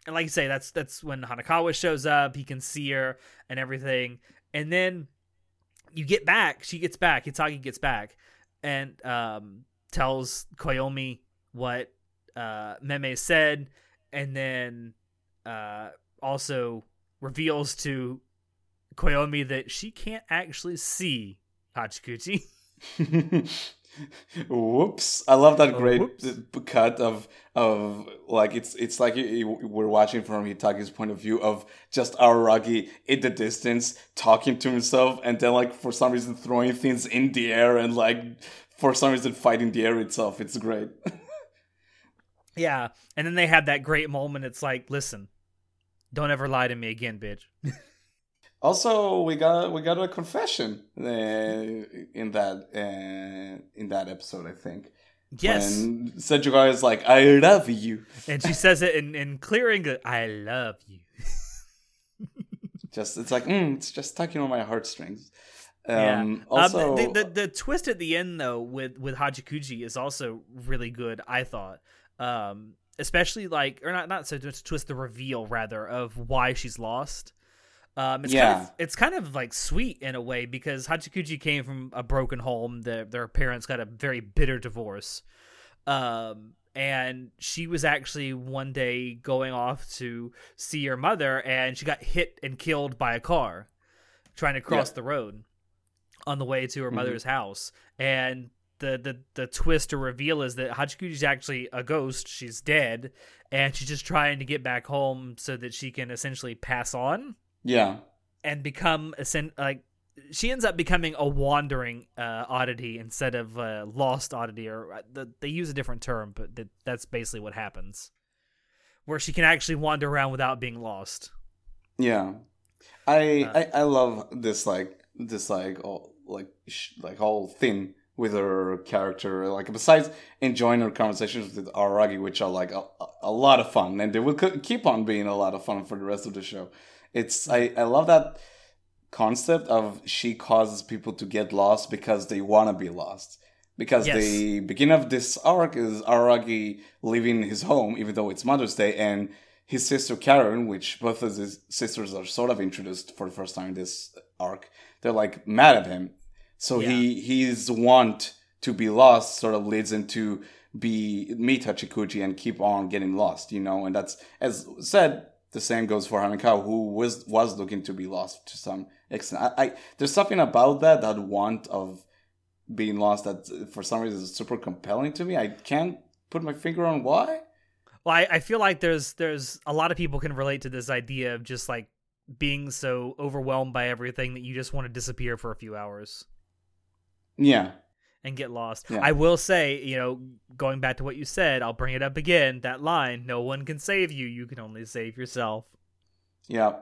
and like you say, that's that's when Hanekawa shows up. He can see her and everything. And then you get back. She gets back. Hitagi gets back and um, tells Koyomi what uh, Meme said, and then uh, also reveals to Koyomi that she can't actually see Hachikuji. *laughs* *laughs*
Whoops! I love that
Oh,
great uh, cut of of like it's it's like we're watching from Hitagi's point of view of just Araragi in the distance talking to himself, and then like for some reason throwing things in the air and like for some reason fighting the air itself. It's great. *laughs*
yeah, and then they had that great moment. It's like, listen, don't ever lie to me again, bitch. *laughs*
Also, we got we got a confession uh, in that uh, in that episode. I think.
Yes,
When Senjugai is like, "I love you,"
and she says it in in clear English. I love you. *laughs*
just it's like, mm, it's just tugging on my heartstrings. Um,
yeah. Um,
Also,
the, the the twist at the end though with with Hachikuji is also really good. I thought, um, especially like or not not so twist the reveal rather of why she's lost. Um, it's kind
Yeah.
of it's kind of like sweet in a way because Hachikuji came from a broken home. Their their parents got a very bitter divorce. Um, and she was actually one day going off to see her mother, and she got hit and killed by a car trying to cross
Yeah.
the road on the way to her
Mhm.
mother's house. And the, the the twist or reveal is that Hachikuji's actually a ghost. She's dead, and she's just trying to get back home so that she can essentially pass on
yeah,
and become like she ends up becoming a wandering uh, oddity instead of a lost oddity or uh, the, they use a different term but that, that's basically what happens where she can actually wander around without being lost
yeah. I,
Uh,
I I love this like this like all like sh- like whole thing with her character. Like besides enjoying her conversations with Aragi, which are like a, a lot of fun, and they will keep on being a lot of fun for the rest of the show. It's I I love that concept of she causes people to get lost because they want to be lost. Because
Yes.
the beginning of this arc is Aragi leaving his home, even though it's Mother's Day, and his sister Karen, which both of his sisters are sort of introduced for the first time in this arc, they're like mad at him. So he his want to be lost sort of leads into be meet Hachikuji and keep on getting lost, you know, and that's as said, the same goes for Hanekawa, who was was looking to be lost to some extent. I, I there's something about that that want of being lost that for some reason is super compelling to me. I can't put my finger on why.
Well, I, I feel like there's there's a lot of people can relate to this idea of just like being so overwhelmed by everything that you just want to disappear for a few hours
Yeah.
And get lost.
Yeah.
I will say, you know, going back to what you said, I'll bring it up again. That line, "No one can save you; you can only save yourself."
Yeah.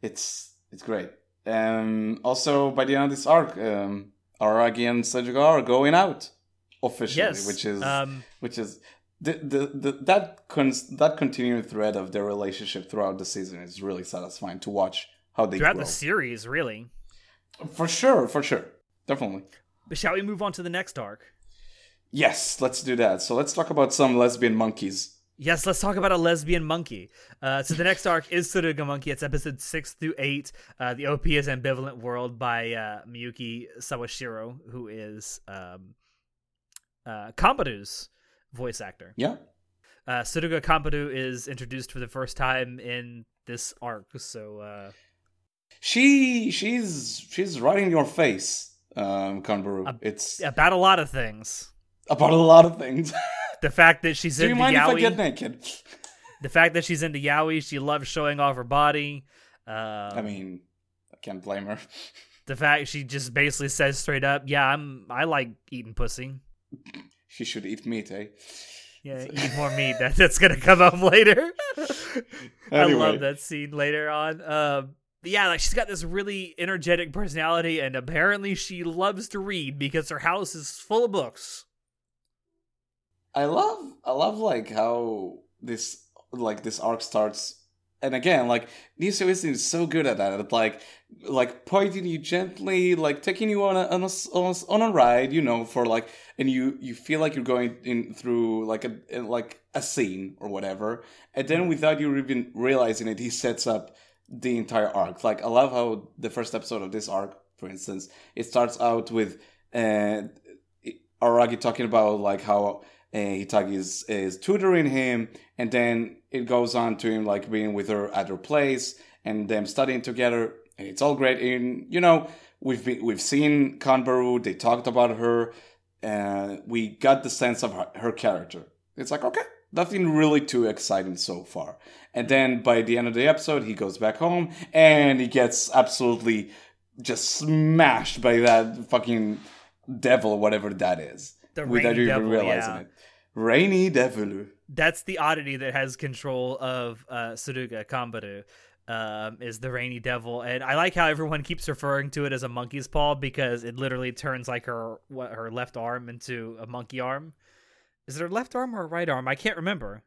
It's it's great. Um also by the end of this arc, um Aragi and Sejuga are going out officially,
Yes,
which is
um,
which is the, the, the that cons- that continuing thread of their relationship throughout the season is really satisfying to watch how they
throughout
grow.
the series, really.
For sure, for sure. Definitely.
But shall we move on to the next arc?
Yes, let's do that. So let's talk about some lesbian monkeys.
Yes, let's talk about a lesbian monkey. Uh, so the next arc is Suruga Monkey. It's episode six through eight. Uh, the OP is Ambivalent World by uh, Miyuki Sawashiro, who is um, uh, voice actor.
Yeah.
Uh, Suruga Kambaru is introduced for the first time in this arc. So uh,
She she's she's right in your face, um, Kanbaru. It's
about a lot of things.
about a lot of things. *laughs*
The fact that she's
do you
into
mind if I
yaoi,
get naked? *laughs*
the fact that she's into yaoi, she loves showing off her body. Um,
I mean, I can't blame her. *laughs*
the fact she just basically says straight up, "Yeah, I'm. I like eating pussy.
She should eat meat, eh?
Yeah, eat more meat. That, that's gonna come up later. I love that scene later on. Um, yeah, like she's got this really energetic personality, and apparently she loves to read because her house is full of books.
I love I love like how this like this arc starts. And again like Wisdom is so good at that at like like pointing you gently like taking you on a, on a on on a ride you know for like and you you feel like you're going in through like a in, like a scene or whatever. And then hmm. without you even realizing it he sets up the entire arc like I love how the first episode of this arc for instance it starts out with uh Aragi talking about like how uh, Hitagi is, is tutoring him, and then it goes on to him like being with her at her place and them studying together. And it's all great. And you know, we've been, we've seen Kanbaru. They talked about her. Uh, we got the sense of her, her character. It's like okay, nothing really too exciting so far. And then by the end of the episode, he goes back home and he gets absolutely just smashed by that fucking devil, whatever that is
The
without even
devil,
realizing
yeah.
it. Rainy devil.
That's the oddity that has control of uh, Suruga Kambaru. Um, is the rainy devil, and I like how everyone keeps referring to it as a monkey's paw because it literally turns like her what her left arm into a monkey arm. Is it her left arm or her right arm? I can't remember.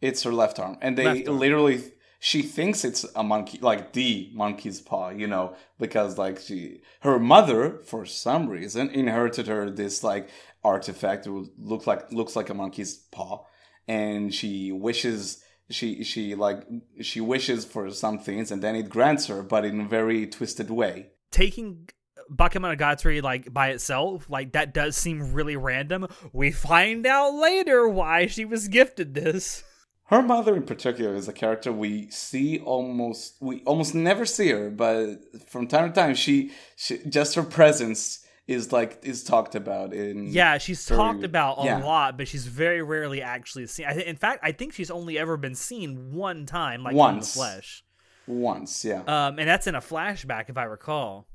It's her left arm, and they
arm.
literally. She thinks it's a monkey, like the monkey's paw, you know, because like she, her mother, for some reason, inherited her this like artifact that look like looks like a monkey's paw, and she wishes she she like she wishes for some things, and then it grants her, but in a very twisted way.
taking Bakemonogatari like by itself, like that does seem really random. We find out later why she was gifted this.
Her mother, in particular, is a character we see almost we almost never see her, but from time to time, she, she just her presence is like is talked about in
Yeah, she's
Very-
talked about a
yeah.
lot, but she's very rarely actually seen. I th- in fact, I think she's only ever been seen one time, like in the
Once.
flesh,
once. Yeah,
um, and that's in a flashback, if I recall.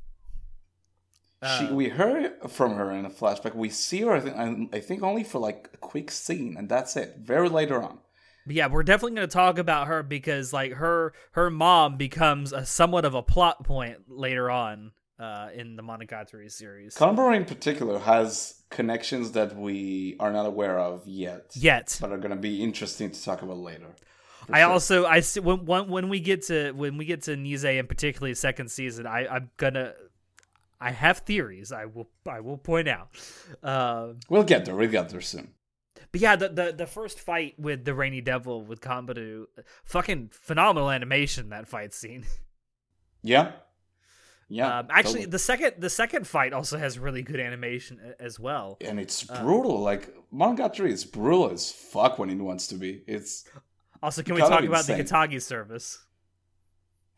She
uh,
we heard from her in a flashback. We see her, I think, I think only for like a quick scene, and that's it. Very later on.
Yeah, we're definitely going to talk about her because like her her mom becomes a somewhat of a plot point later on uh, in the Monogatari series.
Kanbaru in particular has connections that we are not aware of yet,
Yet,
but are going to be interesting to talk about later.
I
sure.
also I when when we get to when we get to Nise and particularly second season, I I'm gonna I have theories. I will I will point out. Uh,
we'll get there. We'll get there soon.
but yeah, the, the the first fight with the Rainy Devil with Kambaru, fucking phenomenal animation that fight scene. *laughs*
Yeah, yeah.
um, actually,
totally.
the second the second fight also has really good animation as well.
and it's
Uh,
brutal. like Monogatari is brutal as fuck when it wants to be. It's
Also, can we talk about the
insane.
Hitagi service?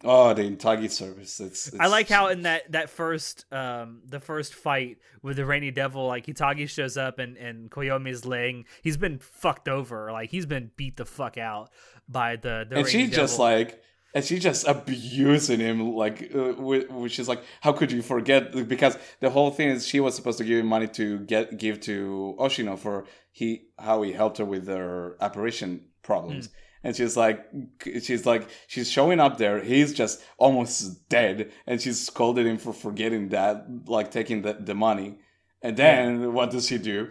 Oh, the Hitagi service. It's, it's
I like how in that that first um the first fight with the rainy devil, like Hitagi shows up and and Koyomi's laying. He's been fucked over, like he's been beat the fuck out by the the.
and
rainy
she's just like and she's just abusing him like uh, which is like how could you forget because the whole thing is she was supposed to give him money to get give to oshino for he how he helped her with her apparition problems
Hmm.
And she's like she's like she's showing up there he's just almost dead and she's scolded him for forgetting that like taking the, the money and then what does he do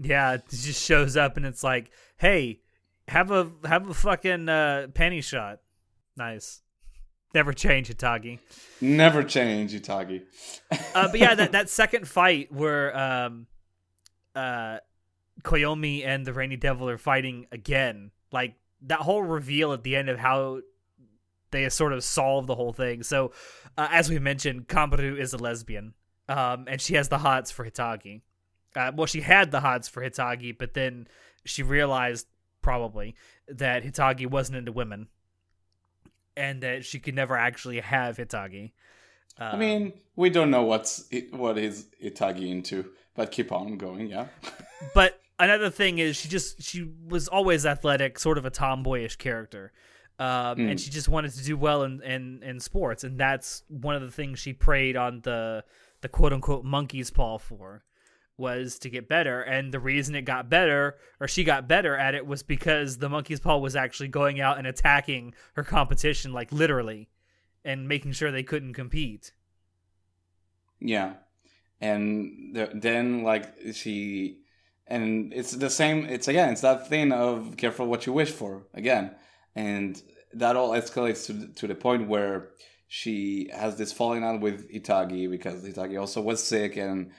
yeah, it just shows up and it's like, hey, have a have a fucking uh, panty shot. Nice. Never change Itagi.
never change itagi
uh, but yeah, *laughs* that, that second fight where um, uh, Koyomi and the Rainy Devil are fighting again, like that whole reveal at the end of how they sort of solve the whole thing. So, uh, as we mentioned, Kambaru is a lesbian, um, and she has the hots for Hitagi. Uh, well, she had the hots for Hitagi, but then she realized probably that Hitagi wasn't into women, and that she could never actually have Hitagi.
I mean, we don't know what's what is Itagi into, but keep on going, yeah.
but another thing is she just she was always athletic sort of a tomboyish character. Um, and she just wanted to do well in, in in sports. And that's one of the things she preyed on the the quote unquote monkey's paw for was to get better. And the reason it got better or she got better at it was because the monkey's paw was actually going out and attacking her competition like literally and making sure they couldn't compete.
Yeah, and the, then like she, and it's the same. It's again, it's that thing of careful what you wish for again, and that all escalates to to the point where she has this falling out with Itagi because Itagi also was sick and.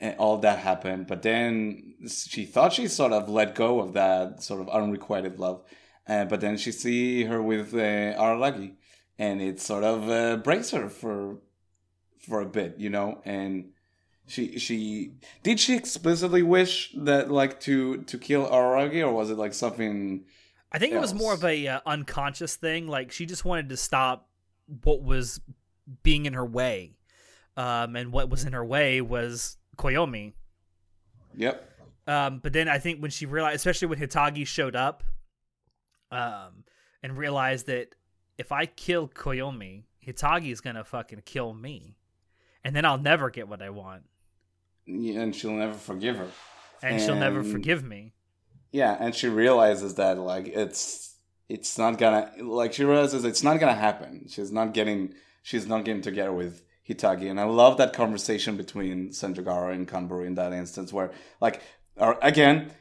And all that happened, but then she thought she sort of let go of that sort of unrequited love, uh, but then she see her with uh, Araragi, and it sort of uh, breaks her for for a bit, you know, and she she did she explicitly wish that like to to kill Aragi or was it like something
I think it was more of a uh, unconscious thing. Like she just wanted to stop what was being in her way, um, and what was in her way was Koyomi.
Yep.
Um, but then I think when she realized, especially when Hitagi showed up, um, and realized that if I kill Koyomi, Hitagi's gonna fucking kill me, and then I'll never get what I want,
and she'll never forgive her.
and she'll never forgive me.
Yeah, and she realizes that like it's it's not gonna like she realizes it's not gonna happen. She's not getting she's not getting together with Hitagi, and I love that conversation between Sanjogara and Kanbaru in that instance where like or, again.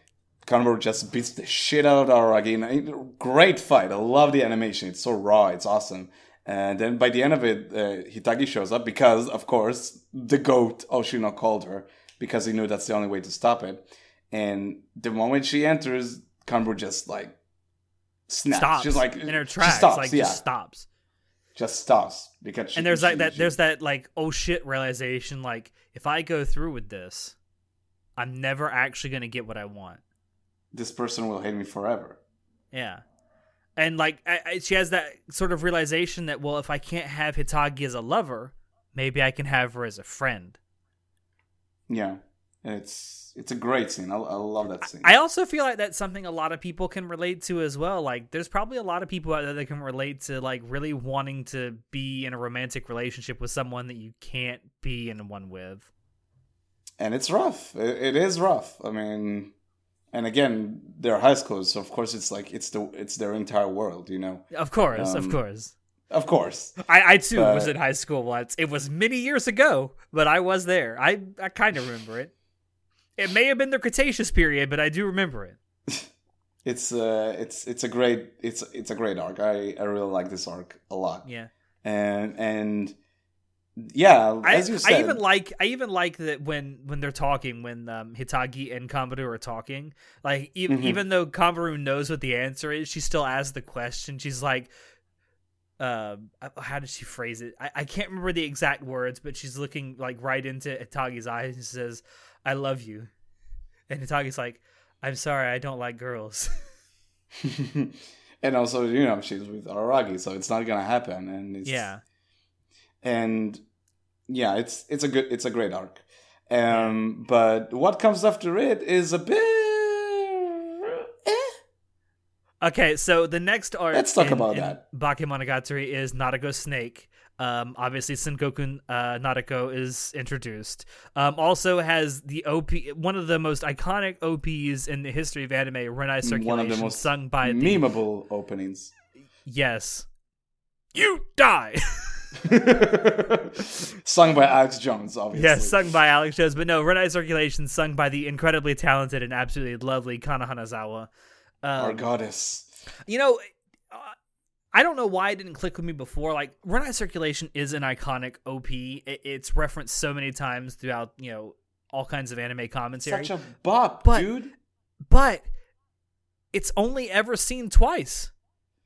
Kanbaru just beats the shit out of Aragi in a great fight. I love the animation. It's so raw. It's awesome. And then by the end of it, uh, Hitagi shows up because, of course, the goat Oshino called her because he knew that's the only way to stop it. And the moment she enters, Kanbaru just like snaps.
Stops.
She's like
in her
she
tracks,
stops,
like
yeah,
just stops.
just stops because she,
and there's
she-
like that
she-
there's that like oh shit realization like if i go through with this i'm never actually going to get what i want
this person will hate me forever.
yeah and like I, I, she has that sort of realization that well if i can't have hitagi as a lover maybe i can have her as a friend
Yeah, it's it's a great scene. I, I love that scene.
i also feel like that's something a lot of people can relate to as well like there's probably a lot of people out there that can relate to like really wanting to be in a romantic relationship with someone that you can't be in one with
and it's rough. It, it is rough. I mean, and again, they're high schools so of course it's like it's the it's their entire world, you know.
of course of
Um,
course
Of course,
I, I too
But-
was in high school once. It was many years ago, but I was there. I, I kind of remember it. It may have been the Cretaceous period, but I do remember it. *laughs*
it's uh, it's it's a great it's it's a great arc. I I really like this arc a lot.
Yeah,
And and yeah,
I,
you said,
I even like I even like that when when they're talking when um, Hitagi and Kambaru are talking. Like e-
Mhm.
even though Kambaru knows what the answer is, she still asks the question. She's like, um, uh, how did she phrase it? I, I can't remember the exact words, but she's looking like right into Hitagi's eyes and says, "I love you," and Hitagi's like, "I'm sorry, I don't like girls." *laughs* *laughs*
and also you know she's with Araragi, so it's not gonna happen. And it's,
Yeah.
and yeah, it's it's a good it's a great arc. Um, but what comes after it is a bit. Eh.
Okay, so the next arc.
Let's talk
in-
about
in
that.
Bakemonogatari is Nadeko Snake. Um, obviously, Sengoku uh, Nadeko is introduced. Um, also has the OP, one of the most iconic OPs in the history of anime, Renai Circulation,
One of the most
sung by the
memeable openings.
yes, you die. *laughs* *laughs*
Sung by Alex Jones, obviously.
yes, sung by Alex Jones, but no, Renai Circulation, sung by the incredibly talented and absolutely lovely Kana Hanazawa.
Our
Um,
goddess.
You know, uh, I don't know why it didn't click with me before. Like, Renai Circulation is an iconic OP. It's referenced so many times throughout, you know, all kinds of anime commentary.
Such a bop,
But-
dude.
but it's only ever seen twice.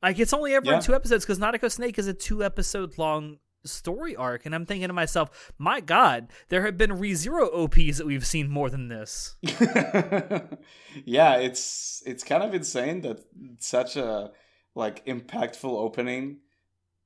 Like, it's only ever
Yeah.
in two episodes because Nadeko Snake is a two episode long story arc. And I'm thinking to myself, my God, there have been ReZero OPs that we've seen more than this. *laughs*
yeah, it's it's kind of insane that such a like impactful opening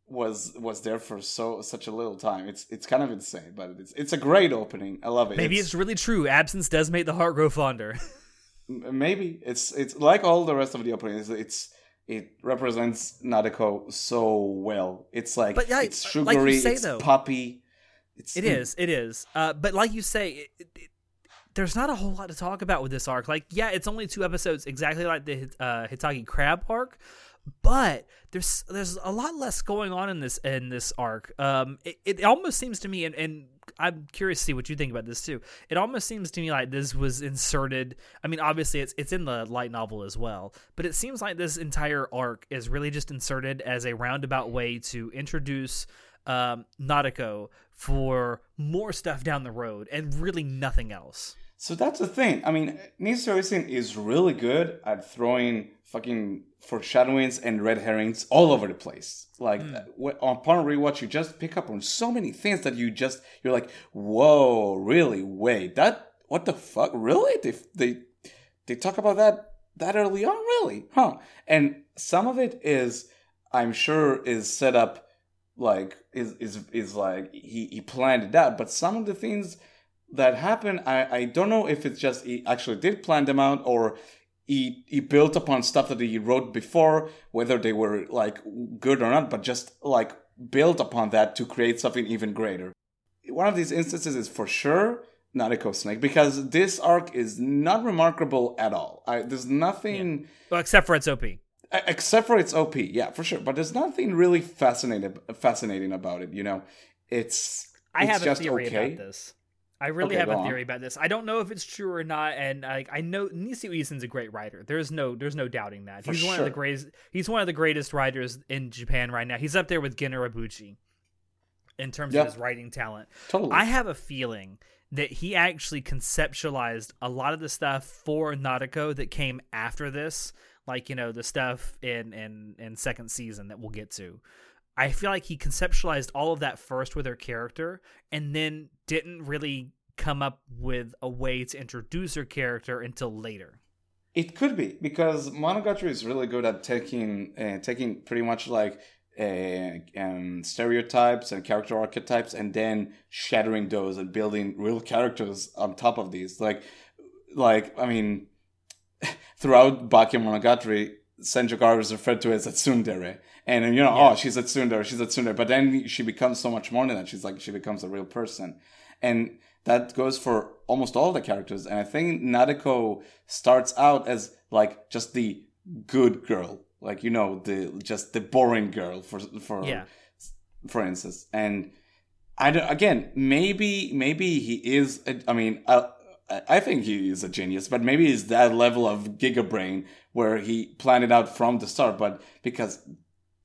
was was there for so such a little time. It's it's kind of insane, but it's it's a great opening. I love it.
Maybe it's, really true. Absence does make the heart grow fonder. *laughs*
Maybe it's it's like all the rest of the openings. It's it represents Nadeko so well. It's like
But, yeah,
it's
like
sugary,
say,
it's
though-
poppy. It's
It is. It is. Uh, but like you say, it, it, it- there's not a whole lot to talk about with this arc. Like, yeah, it's only two episodes, exactly like the uh, Hitagi Crab arc, but there's there's a lot less going on in this in this arc. Um, it, it almost seems to me, and, and I'm curious to see what you think about this too. It almost seems to me like this was inserted. I mean, obviously it's it's in the light novel as well, but it seems like this entire arc is really just inserted as a roundabout way to introduce um, Nadeko for more stuff down the road and really nothing else.
So that's the thing. I mean, Nisio Isin is really good at throwing fucking foreshadowings and red herrings all over the place. Like hmm. uh, wh- upon rewatch, you just pick up on so many things that you just you're like, whoa, really? Wait, that what the fuck? Really? They they they talk about that that early on, really? Huh? And some of it is, I'm sure, is set up like is is is like he he planned it out, but some of the things that happen, I, I don't know if it's just he actually did plan them out or he he built upon stuff that he wrote before, whether they were like good or not, but just like built upon that to create something even greater. One of these instances is for sure Nadeko Snake because this arc is not remarkable at all. I, there's nothing
Well, except for its OP.
except for its OP, yeah, for sure. But there's nothing really fascinating fascinating about it. You know, it's
I
it's
have a
just
theory
okay.
about this. I really
Okay,
have a
on.
theory about this. I don't know if it's true or not, and like I know Nisio Isin's a great writer. There's no there's no doubting that.
For
he's one of the greatest. He's one of the greatest writers in Japan right now. He's up there with Gen Urobuchi in terms
Yep.
of his writing talent.
Totally.
I have a feeling that he actually conceptualized a lot of the stuff for Nadeko that came after this, like you know the stuff in in in second season that we'll get to. I feel like he conceptualized all of that first with her character, and then didn't really come up with a way to introduce her character until later.
It could be because Monogatari is really good at taking uh, taking pretty much like uh, um, stereotypes and character archetypes and then shattering those and building real characters on top of these. Like, like I mean, *laughs* throughout Bake Senjogaru is referred to as a tsundere. And you know,
Yeah.
oh, she's a tsundere, she's a tsundere. But then she becomes so much more than that. She's like she becomes a real person, and that goes for almost all the characters. And I think Nadeko starts out as like just the good girl, like you know, the just the boring girl for for
Yeah.
for instance. And I don't, again, maybe maybe he is. I mean, uh, I think he is a genius, but maybe he's that level of Giga Brain where he planned it out from the start. But because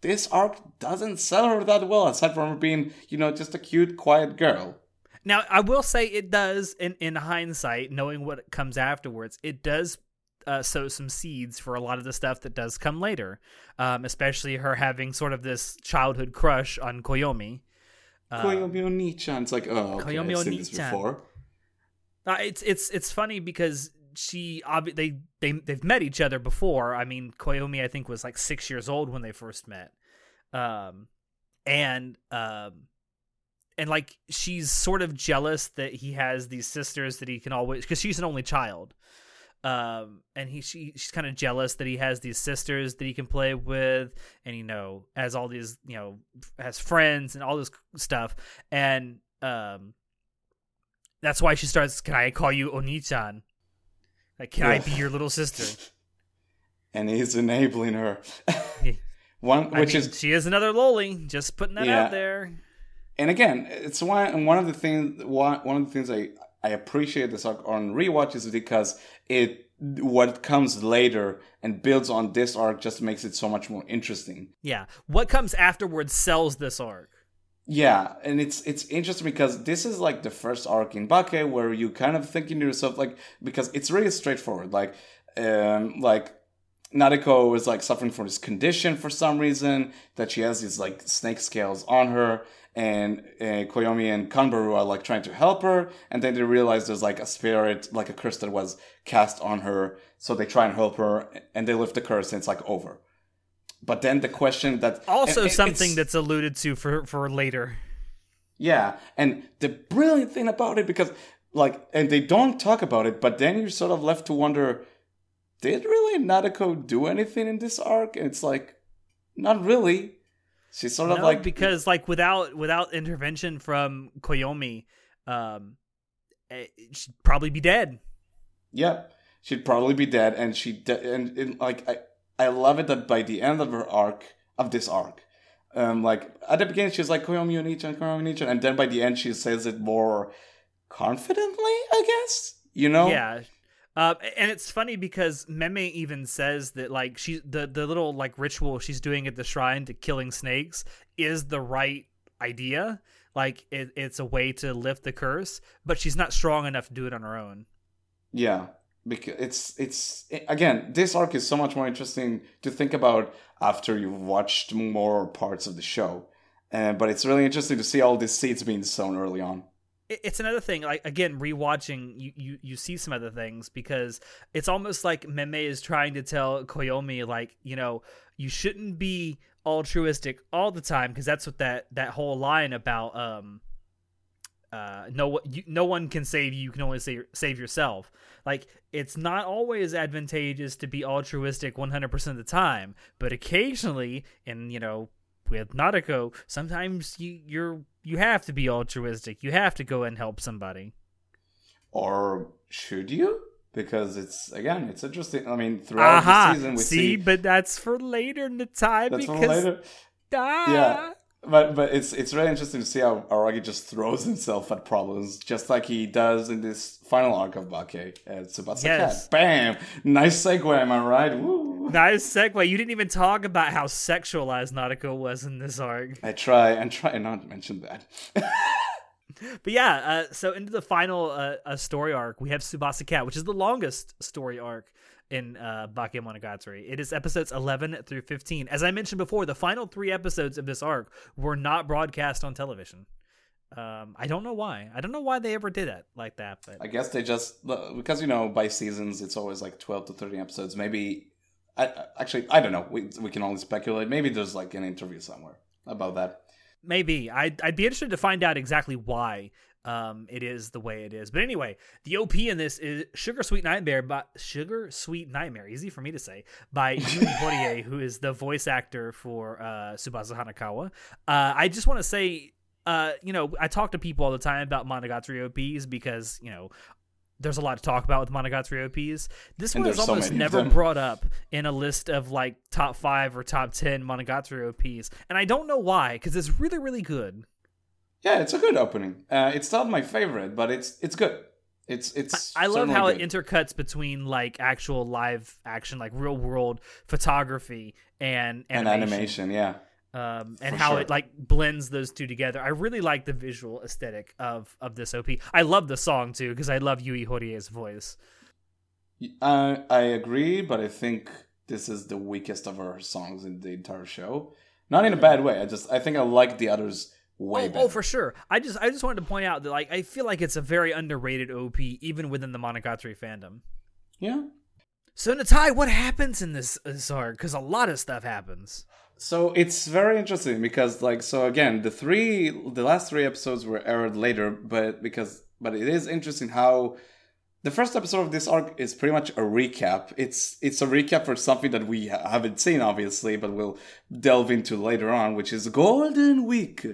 this arc doesn't sell her that well, aside from her being, you know, just a cute, quiet girl.
Now, I will say it does, in in hindsight, knowing what comes afterwards, it does uh, sow some seeds for a lot of the stuff that does come later, um, especially her having sort of this childhood crush on Koyomi. Uh,
Koyomi Oni-chan. It's like, oh, okay,
Koyomi
I've seen this before.
Uh, it's it's it's funny because she obvi- they they they've met each other before. I mean, Koyomi I think was like six years old when they first met, um, and um, and like she's sort of jealous that he has these sisters that he can always because she's an only child, um, and he she she's kind of jealous that he has these sisters that he can play with, and you know has all these you know has friends and all this stuff, and um, that's why she starts. Can I call you Oni-chan? Like, can I be your little sister? *laughs*
and he's enabling her.
Yeah. *laughs*
One,
I
which
mean,
is
she is another loli. Just putting that
Yeah.
out there.
and again, it's one one of the things one one of the things I I appreciate this arc on rewatch is because it what comes later and builds on this arc just makes it so much more interesting.
Yeah. What comes afterwards sells this arc.
Yeah, and it's it's interesting because this is like the first arc in Bake where you kind of thinking to yourself like because it's really straightforward. Like um like Nadeko is like suffering from this condition for some reason that she has these like snake scales on her and uh, Koyomi and Kanbaru are like trying to help her and then they realize there's like a spirit like a curse that was cast on her so they try and help her and they lift the curse and it's like over. But then the question that
Also,
and
something that's alluded to for for later.
yeah, and the brilliant thing about it because like and they don't talk about it, but then you're sort of left to wonder did really Nadeko do anything in this arc? And it's like not really. She's sort of like
because like without without intervention from Koyomi, um, eh, she'd probably be dead.
yeah, she'd probably be dead and she de- and, and like I I love it that by the end of her arc of this arc um like at the beginning she's like Koyomi Onichan, Koyomi Onichan and then by the end she says it more confidently, I guess. You know?
Yeah. Uh, and it's funny because Meme even says that like she the the little like ritual she's doing at the shrine to killing snakes is the right idea. Like it, it's a way to lift the curse, but she's not strong enough to do it on her own.
Yeah, because it's it's again, this arc is so much more interesting to think about after you've watched more parts of the show. Uh, but it's really interesting to see all these seeds being sown early on.
It's another thing. Like again, rewatching, you, you you see some other things because it's almost like Meme is trying to tell Koyomi, like you know, you shouldn't be altruistic all the time because that's what that that whole line about um uh no you, no one can save you you can only save save yourself like it's not always advantageous to be altruistic 100% of the time but occasionally and you know with Nadeko sometimes you you're you have to be altruistic you have to go and help somebody
Or should you? Because it's again, it's interesting. I mean, throughout
aha
the season, we
see,
see,
but that's for later in the time
that's for
because
later.
ah,
Yeah. But but it's it's really interesting to see how Araki just throws himself at problems, just like he does in this final arc of Bake at Tsubasa
Yes.
Cat. Bam! Nice segue, am I right? Woo!
Nice segue. You didn't even talk about how sexualized Nadeko was in this arc.
I try and try not mention that. *laughs*
But yeah, uh, so into the final uh, uh, story arc, we have Tsubasa Cat, which is the longest story arc in uh, Bakemonogatari. It is episodes 11 through 15. As I mentioned before, the final three episodes of this arc were not broadcast on television. Um, I don't know why. I don't know why they ever did it like that. But
I guess they just because you know by seasons it's always like twelve to thirteen episodes. Maybe I I- actually I don't know. We we can only speculate. Maybe there's like an interview somewhere about that.
Maybe I'd I'd be interested to find out exactly why um it is the way it is. But anyway, the OP in this is Sugar Sweet Nightmare by Sugar Sweet Nightmare, easy for me to say, by Yui Horie, *laughs* who is the voice actor for uh Tsubasa Hanekawa. Uh I just want to say uh you know, I talk to people all the time about Monogatari OPs because, you know, there's a lot to talk about with Monogatari OPs. This
And
one is
there's so
almost never brought up in a list of like top five or top ten Monogatari OPs, and I don't know why because it's really really good.
Yeah, it's a good opening. Uh, it's not my favorite, but it's it's good. It's it's.
I love how
good.
it intercuts between like actual live action, like real world photography and
and
animation,
animation. Yeah,
um, and
for
how
sure.
it like blends those two together. I really like the visual aesthetic of of this OP. I love the song too because I love Yui Horie's voice.
uh, I agree, but I think this is the weakest of her songs in the entire show. Not in a bad way. I just I think I like the others Oh, way
oh,
better.
oh, for sure. I just I just wanted to point out that like I feel like it's a very underrated OP even within the Monogatari fandom.
Yeah.
So Natai, what happens in this, uh, this arc? Because a lot of stuff happens.
So it's very interesting because like so again the three the last three episodes were aired later but because but it is interesting how the first episode of this arc is pretty much a recap. It's it's a recap for something that we haven't seen obviously, but we'll delve into later on, which is Golden Week.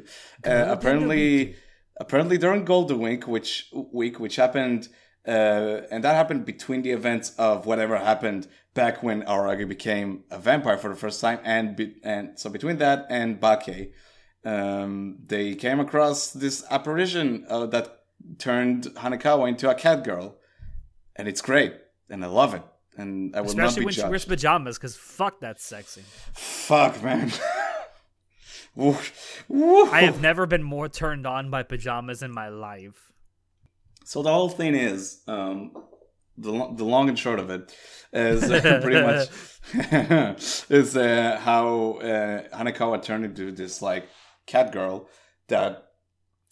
uh, apparently, Week. apparently during Golden Week, which week which happened, uh, and that happened between the events of whatever happened back when Araragi became a vampire for the first time, and be- and so between that and Bake, um, they came across this apparition uh, that turned Hanekawa into a cat girl, and it's great, and I love it, and I will
Especially
not be
when
judged.
she wears pajamas, because fuck, that's sexy.
Fuck, man. *laughs*
I have never been more turned on by pajamas in my life.
So the whole thing is, um, the the long and short of it is uh, *laughs* pretty much *laughs* is uh, how uh, Hanekawa turned into this like cat girl that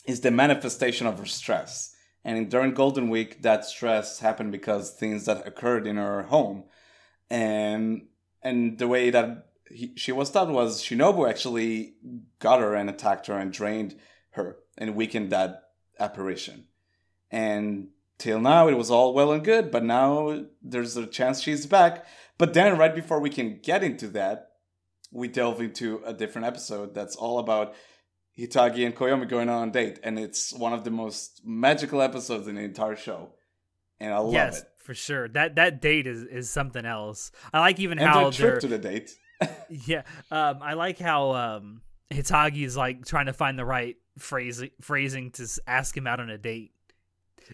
is the manifestation of her stress. And during Golden Week, that stress happened because things that occurred in her home, and and the way that he, she was taught was Shinobu actually got her and attacked her and drained her and weakened that apparition. And till now, it was all well and good, but now there's a chance she's back. But then, right before we can get into that, we delve into a different episode that's all about Hitagi and Koyomi going on a date, and it's one of the most magical episodes in the entire show, and I love
yes,
it.
for sure. That that date is is something else. I like even
And
how
their trip to the date. *laughs* *laughs*
yeah. Um, I like how um Hitagi is like trying to find the right phrase phrasing to ask him out on a date.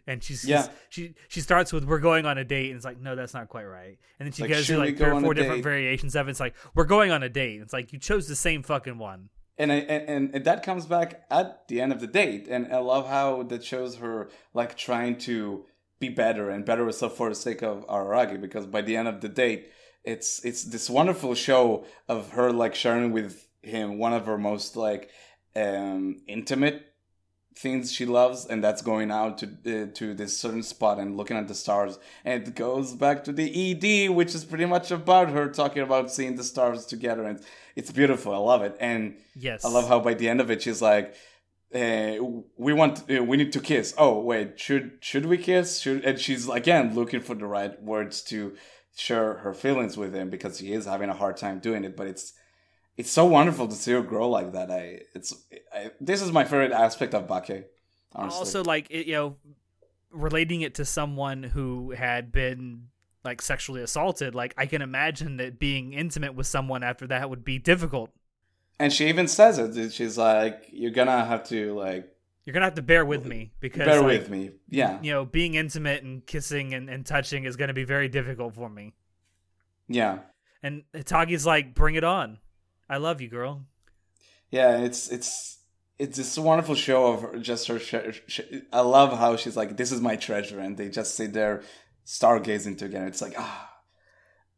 And she's
Yeah.
she she starts with "We're going on a date," and it's like, no, that's not quite right. And then she
Like,
goes through like three or four different
date?
variations of it. It's like, "We're going on a date." It's like you chose the same fucking one.
And I and, and that comes back at the end of the date, and I love how that shows her like trying to be better and better herself for the sake of Araragi, because by the end of the date, it's it's this wonderful show of her like sharing with him one of her most like um intimate things she loves and that's going out to uh, to this certain spot and looking at the stars. And it goes back to the ed which is pretty much about her talking about seeing the stars together. And it's beautiful. I love it. And
Yes,
i love how by the end of it she's like uh, we want uh, we need to kiss. Oh wait should should we kiss? Should and she's again looking for the right words to share her feelings with him because he is having a hard time doing it but it's it's so wonderful to see her grow like that. I it's I, this is my favorite aspect of bake honestly.
also like it, you know relating it to someone who had been like sexually assaulted like i can imagine that being intimate with someone after that would be difficult.
And she even says it she's like you're gonna have to like
you're gonna have to bear with me because
bear
like,
with me. Yeah.
you know being intimate and kissing and, and touching is gonna be very difficult for me.
Yeah.
And Hitagi's like bring it on i love you girl
yeah it's it's it's this wonderful show of just her i love how she's like this is my treasure and they just sit there stargazing together it's like ah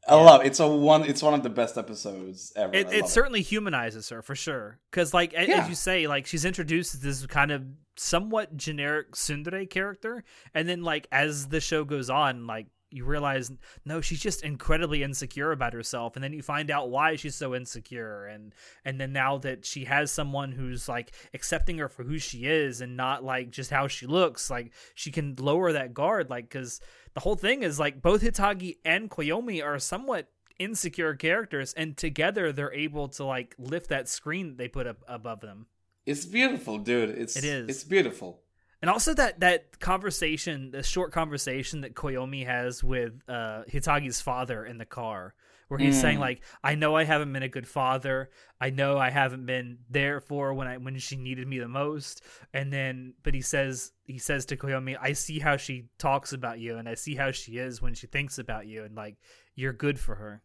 I
Yeah.
love it's a one. It's one of the best episodes ever.
it, it certainly humanizes her for sure because like
Yeah.
as you say like she's introduced as this kind of somewhat generic tsundere character and then like as the show goes on like you realize no she's just incredibly insecure about herself and then you find out why she's so insecure and and then now that she has someone who's like accepting her for who she is and not like just how she looks like she can lower that guard like because the whole thing is like both hitagi and koyomi are somewhat insecure characters and together they're able to like lift that screen they put up above them
It's beautiful, dude. It's
It is.
It's beautiful.
And also that that conversation the short conversation that koyomi has with uh hitagi's father in the car where he's saying
Mm.
like i know i haven't been a good father. I know i haven't been there for when i when she needed me the most. And then but he says he says to koyomi i see how she talks about you and i see how she is when she thinks about you and like you're good for her.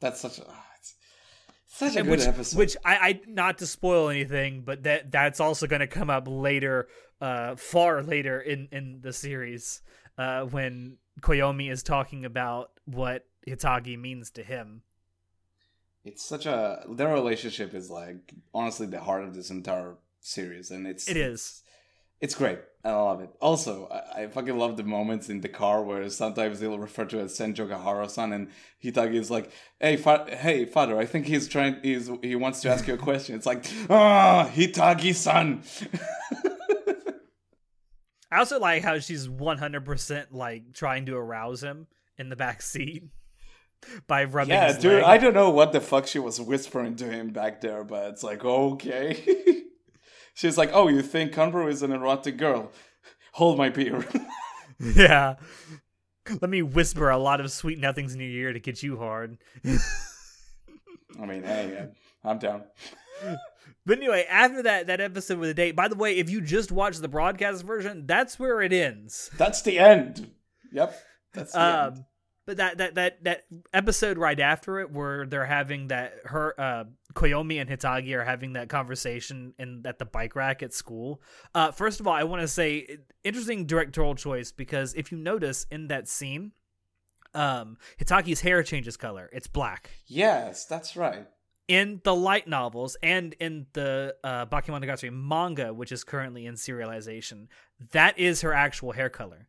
That's such a such a good
which,
episode.
Which I, I not to spoil anything, but that that's also going to come up later, uh, far later in in the series, uh, when Koyomi is talking about what Hitagi means to him.
it's such a their relationship is like honestly the heart of this entire series, and it's
It is.
It's great. I love it. Also, I, I fucking love the moments in the car where sometimes they'll refer to as Senjougahara-san, and Hitagi is like, "Hey, fa- hey, father, I think he's trying. He's he wants to ask you a question." It's like, "Ah, Hitagi-san." *laughs*
I also like how she's 100% like trying to arouse him in the back seat *laughs* by rubbing
yeah, dude.
leg.
I don't know what the fuck she was whispering to him back there, but it's like, okay. *laughs* She's like, "Oh, you think Kanbaru is an erotic girl? Hold my beer." *laughs*
Yeah. Let me whisper a lot of sweet nothings in your ear to get you hard. *laughs*
I mean, hey, I'm down. *laughs*
But anyway, after that that episode with the date, by the way, if you just watch the broadcast version, that's where it ends.
That's the end. Yep. That's the end.
Um, but that that that that episode right after it, where they're having that her uh, Koyomi and Hitagi are having that conversation in at the bike rack at school. Uh, first of all, I want to say interesting directorial choice because if you notice in that scene, um, Hitagi's hair changes color; it's black.
Yes, that's right.
in the light novels and in the uh, Bakemonogatari manga, which is currently in serialization, that is her actual hair color,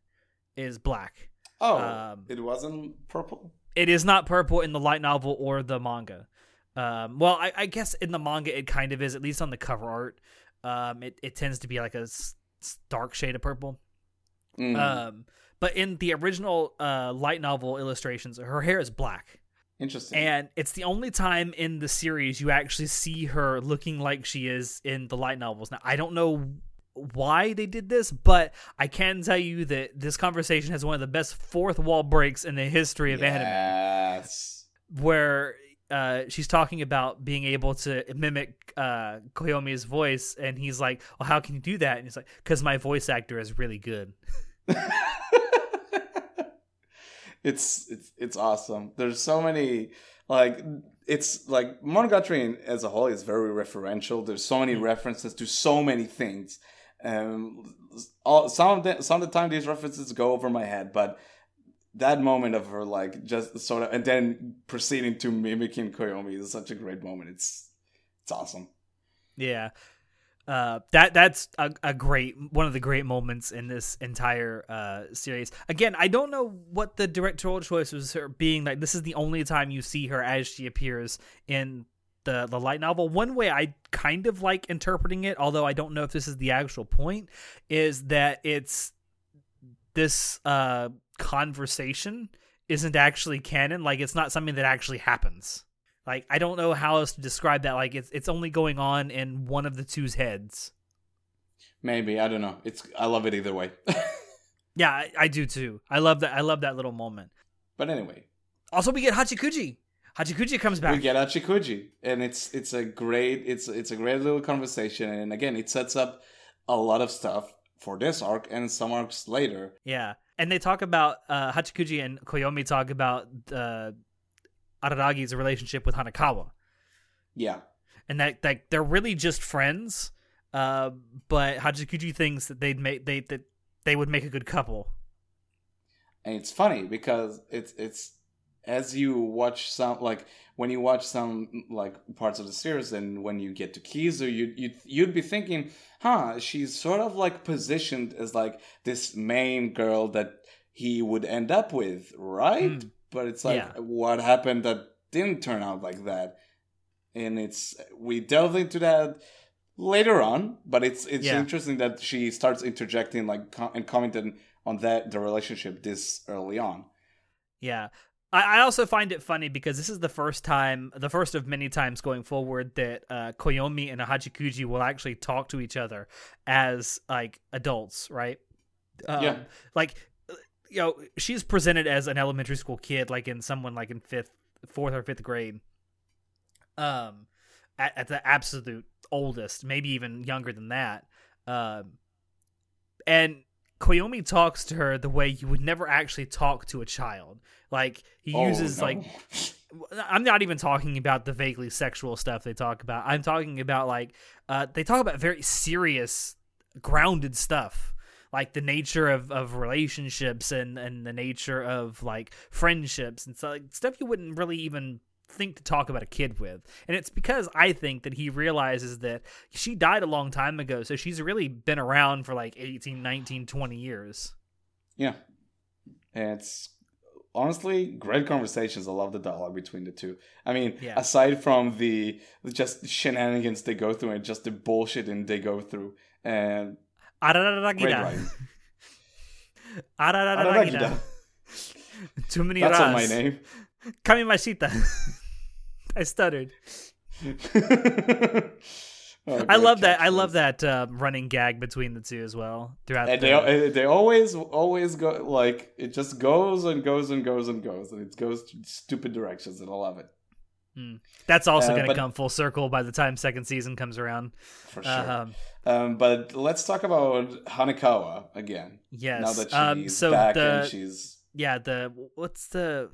is black.
Oh,
Um,
it wasn't purple.
It is not purple in the light novel or the manga. Um, well, I, I guess in the manga it kind of is, at least on the cover art. Um, it, it tends to be like a dark shade of purple.
Mm,
Um, but in the original uh, light novel illustrations, her hair is black.
interesting.
And it's the only time in the series you actually see her looking like she is in the light novels. Now, I don't know why they did this, but I can tell you that this conversation has one of the best fourth wall breaks in the history of anime,
yes.
where uh, she's talking about being able to mimic uh, Koyomi's voice, and he's like, "Well, how can you do that?" And he's like, "Because my voice actor is really good." *laughs*
it's it's it's awesome. There's so many like it's like Monogatari as a whole is very referential. There's so many references to so many things. Um, all, some of the some of the time these references go over my head, but that moment of her like just sort of and then proceeding to mimicking Koyomi is such a great moment. It's it's awesome.
Yeah. Uh, that that's a, a great one of the great moments in this entire uh, series. Again, I don't know what the directorial choice was her being like. This is the only time you see her as she appears in the the light novel. One way I kind of like interpreting it, although I don't know if this is the actual point, is that it's this uh, conversation isn't actually canon. Like it's not something that actually happens. Like I don't know how else to describe that. Like it's it's only going on in one of the two's heads.
Maybe I don't know. It's I love it either way. *laughs*
Yeah, I, I do too. I love that. I love that little moment.
but anyway,
Also, we get Hachikuji. Hachikuji comes back.
we get Hachikuji, and it's it's a great it's it's a great little conversation, and again, it sets up a lot of stuff for this arc and some arcs later.
yeah, and they talk about uh, Hachikuji and Koyomi talk about uh, Araragi's relationship with Hanekawa,
Yeah,
and that that they're really just friends. Uh, but Hachikuji thinks that they'd make they that they would make a good couple.
and it's funny because it's it's as you watch some like when you watch some like parts of the series and when you get to Kizu you you you'd be thinking huh she's sort of like positioned as like this main girl that he would end up with right
Mm.
but it's like
Yeah.
what happened that didn't turn out like that and it's we delve into that later on but it's it's
Yeah.
interesting that she starts interjecting like com- and commenting on that the relationship this early on
Yeah. I, I also find it funny because this is the first time, the first of many times going forward that uh, Koyomi and Hachikuji will actually talk to each other as like adults, right? Um,
Yeah.
Like, you know, she's presented as an elementary school kid, like in someone like in fifth, fourth or fifth grade. Um, at, at the absolute oldest, maybe even younger than that. Um, and Koyomi talks to her the way you would never actually talk to a child. Like he
Oh,
uses
no.
like I'm not even talking about the vaguely sexual stuff they talk about. I'm talking about like uh, they talk about very serious, grounded stuff, like the nature of, of relationships and and the nature of like friendships and so like stuff you wouldn't really even think to talk about a kid with. And it's because I think that he realizes that she died a long time ago, so she's really been around for like 18, 19, 20 years.
Yeah. It's honestly great conversations. I love the dialogue between the two. I mean,
Yeah.
aside from the just shenanigans they go through and just the bullshit and they go through, and *laughs*
Arararagida. Arararagida. Too many
That's not my name.
Kamimashita. *laughs* I stuttered. *laughs*
Oh,
I love that. I love that uh, running gag between the two as well throughout.
And
the,
they they always always go like it just goes and goes and goes and goes and it goes to stupid directions and I love it
that's also
uh,
going to come full circle by the time second season comes around.
for sure.
Um,
Um, but let's talk about Hanekawa again.
yes.
Now that she's
um, so
back
the
and she's
yeah the what's the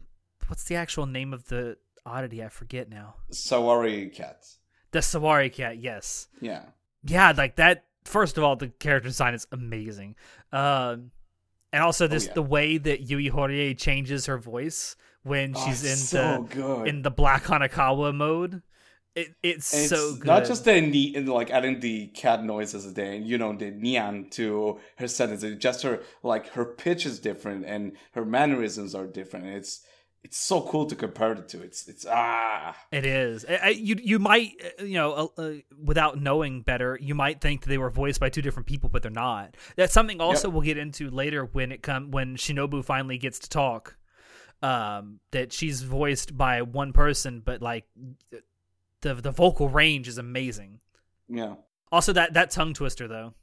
what's the actual name of the oddity? I forget now.
Sawari cat.
The Sawari cat. Yes.
Yeah.
yeah like that first of all the character design is amazing um and also this
Oh, yeah.
the way that yui horie changes her voice when
Oh,
she's in
so
the
good.
in the black hanekawa mode it, it's,
And
so good
not just the like adding the cat noises there, you know, the nian to her sentences. Just her like her pitch is different and her mannerisms are different. It's it's so cool to compare the two. It's it's ah
it is I, you you might uh, you know uh, uh, without knowing better you might think that they were voiced by two different people but they're not that's something also we'll get into later when it come when shinobu finally gets to talk um that she's voiced by one person but like the the vocal range is amazing
yeah.
Also, that that tongue twister though.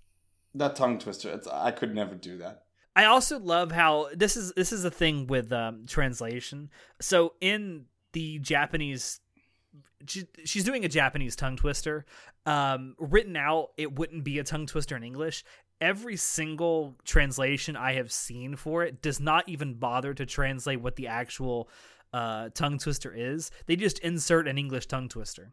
That tongue twister. It's, I could never do that.
I also love how this is this is a thing with um, translation. So in the Japanese, she, she's doing a Japanese tongue twister. Um, written out, it wouldn't be a tongue twister in English. Every single translation I have seen for it does not even bother to translate what the actual uh, tongue twister is. They just insert an English tongue twister.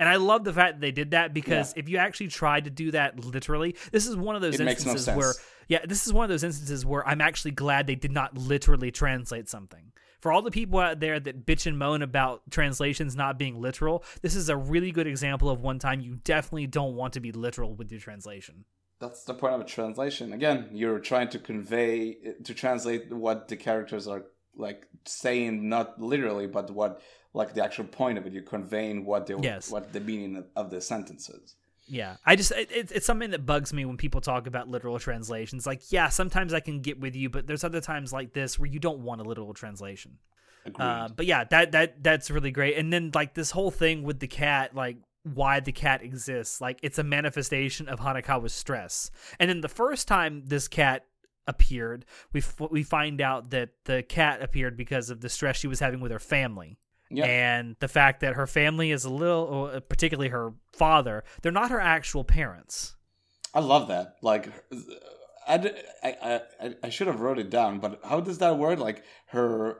And I love the fact that they did that because if you actually tried to do that literally, this is one of those
It makes no
instances where yeah, this is one of those instances where I'm actually glad they did not literally translate something. For all the people out there that bitch and moan about translations not being literal, this is a really good example of one time you definitely don't want to be literal with your translation.
That's the point of a translation. Again, you're trying to convey to translate what the characters are like saying, not literally, but what like the actual point of it. You're conveying what the
Yes.
what the meaning of the sentences.
Yeah, I just it, it, it's something that bugs me when people talk about literal translations. Like, yeah, sometimes I can get with you, but there's other times like this where you don't want a literal translation. Uh, but yeah, that that that's really great. And then like this whole thing with the cat, like why the cat exists, like it's a manifestation of Hanekawa's stress. And then the first time this cat appeared, we f- we find out that the cat appeared because of the stress she was having with her family.
Yeah.
And the fact that her family is a little, particularly her father, they're not her actual parents.
I love that. Like, I, I, I, I should have wrote it down, but how does that work? Like, her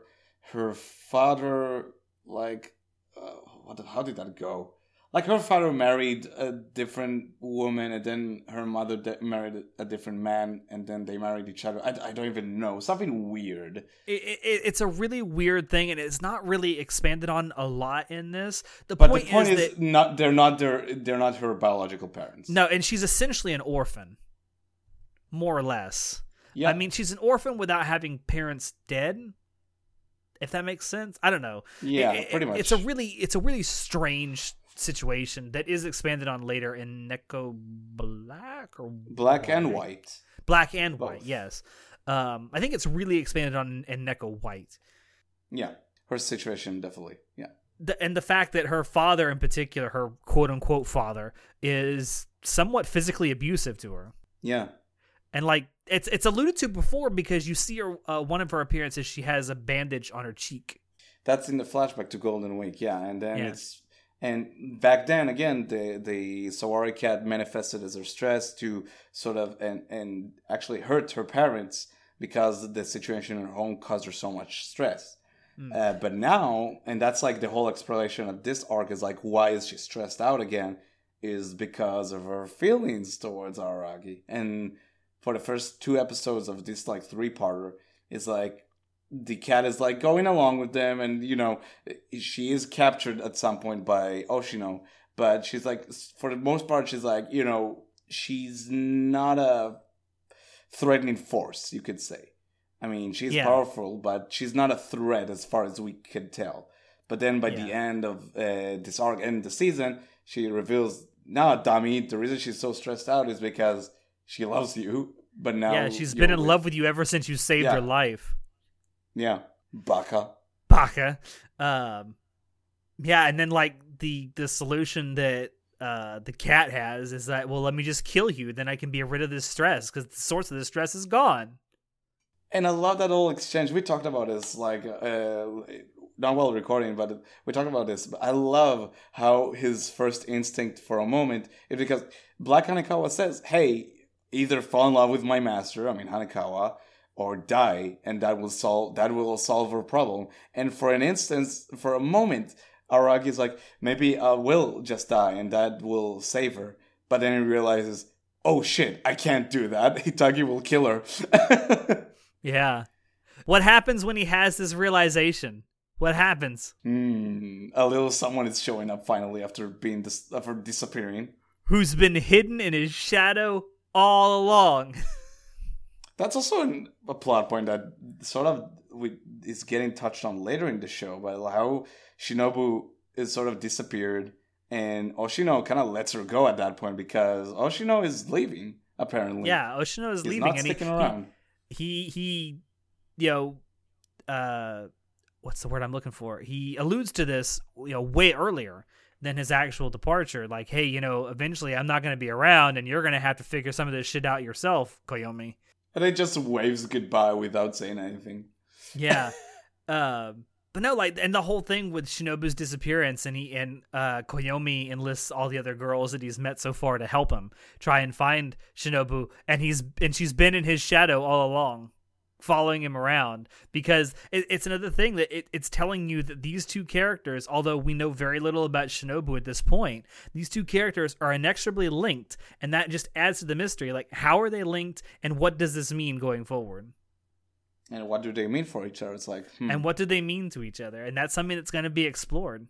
her father, like, uh, what? How did that go? Like, her father married a different woman, and then her mother de- married a different man, and then they married each other. I, I don't even know. Something weird.
It, it, it's a really weird thing, and it's not really expanded on a lot in this. The
But
point,
the point is,
that
not they're not their they're not her biological parents.
No, and she's essentially an orphan, more or less.
Yeah.
I mean, she's an orphan without having parents dead. If that makes sense, I don't know.
Yeah,
it-
pretty much.
It's a really, it's a really strange situation that is expanded on later in Neko Black or
black and white.
Black and White. Yes, um, I think it's really expanded on in Neko White.
Yeah, her situation definitely. Yeah.
the, and the fact that her father in particular her quote unquote father is somewhat physically abusive to her
Yeah.
and like it's it's alluded to before because you see her uh, one of her appearances she has a bandage on her cheek
That's in the flashback to Golden Week, yeah, and then
Yeah.
it's and back then again the the Sawari cat manifested as her stress to sort of and and actually hurt her parents because the situation in her home caused her so much stress.
Hmm.
Uh, but now, and that's like the whole exploration of this arc is like why is she stressed out again? Is because of her feelings towards Aragi, and for the first two episodes of this like three parter, it's like the cat is like going along with them, and you know she is captured at some point by Oshino, but she's like for the most part she's like you know she's not a threatening force, you could say. I mean, she's
Yeah.
powerful, but she's not a threat as far as we could tell. But then by the end of uh, this arc and the season, she reveals, "Nah, dummy. The reason she's so stressed out is because she loves you, but now
yeah, she's been in love with you ever since you saved
Yeah.
her life.
Yeah, baka.
Baka. Um, yeah, and then like the the solution that uh the cat has is that well, let me just kill you, then I can be rid of this stress because the source of the stress is gone.
And I love that whole exchange. We talked about this, like, uh, not while recording, but we talked about this. But I love how his first instinct for a moment is because Black Hanekawa says, hey, either fall in love with my master, I mean Hanekawa, or die, and that will solve that will solve her problem. And for an instance, for a moment, araki is like, maybe I will just die, and that will save her. But then he realizes, oh shit, I can't do that. *laughs* Hitagi will kill her. *laughs*
Yeah. What happens when he has this realization? What happens?
Hmm, a little someone is showing up finally after being dis- after disappearing.
Who's been hidden in his shadow all along? *laughs*
That's also an, a plot point that sort of we, is getting touched on later in the show, but how Shinobu is sort of disappeared, and Oshino kind of lets her go at that point because Oshino is leaving. Apparently,
yeah, Oshino is
he's
leaving,
not
and he,
sticking around.
he he you know uh what's the word i'm looking for he alludes to this you know way earlier than his actual departure like hey you know eventually i'm not going to be around and you're going to have to figure some of this shit out yourself koyomi
and he just waves goodbye without saying anything.
yeah *laughs* um but no like and the whole thing with shinobu's disappearance and he and uh koyomi enlists all the other girls that he's met so far to help him try and find shinobu and he's and she's been in his shadow all along following him around because it, it's another thing that it, it's telling you that these two characters although we know very little about shinobu at this point these two characters are inexorably linked and that just adds to the mystery like how are they linked and what does this mean going forward
And what do they mean for each other? It's like, hmm.
and what do they mean to each other and that's something that's going to be explored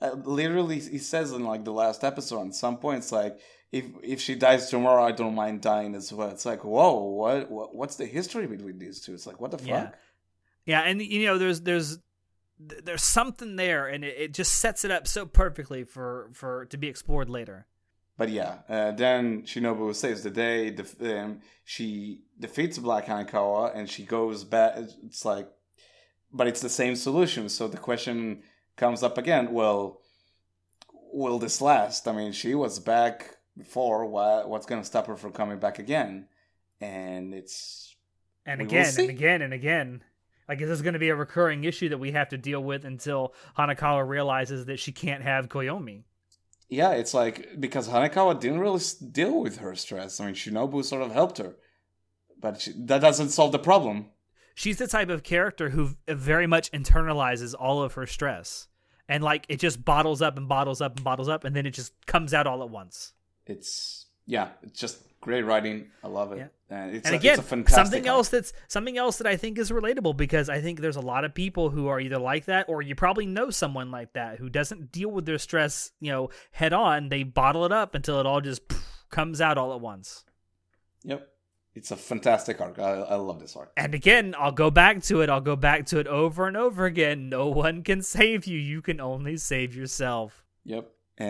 Uh, literally he says in like the last episode at some point it's like if if she dies tomorrow i don't mind dying as well. It's like whoa what, what what's the history between these two? It's like what the fuck?
Yeah. yeah and you know there's there's there's something there and it, it just sets it up so perfectly for for to be explored later.
But yeah uh, then shinobu saves the day def- um, she defeats black hanekawa and she goes back it's like but it's the same solution. So the question comes up again well will this last? I mean she was back before why, what's going to stop her from coming back again. And it's
and again and again and again. Like this is going to be a recurring issue that we have to deal with until hanekawa realizes that she can't have koyomi.
Yeah, it's like because Hanekawa didn't really deal with her stress. I mean, Shinobu sort of helped her, but she, that doesn't solve the problem.
she's the type of character who very much internalizes all of her stress. And like it just bottles up and bottles up and bottles up and then it just comes out all at once
It's yeah, it's just great writing. I love it.
Yeah.
And it's
and
a,
again,
it's a fantastic
something else that's something else that I think is relatable because I think there's a lot of people who are either like that or you probably know someone like that who doesn't deal with their stress, you know, head on. They bottle it up until it all just comes out all at once.
Yep, it's a fantastic arc. I, I love this arc.
And again, I'll go back to it. I'll go back to it over and over again. No one can save you. You can only save yourself.
Yep. Uh,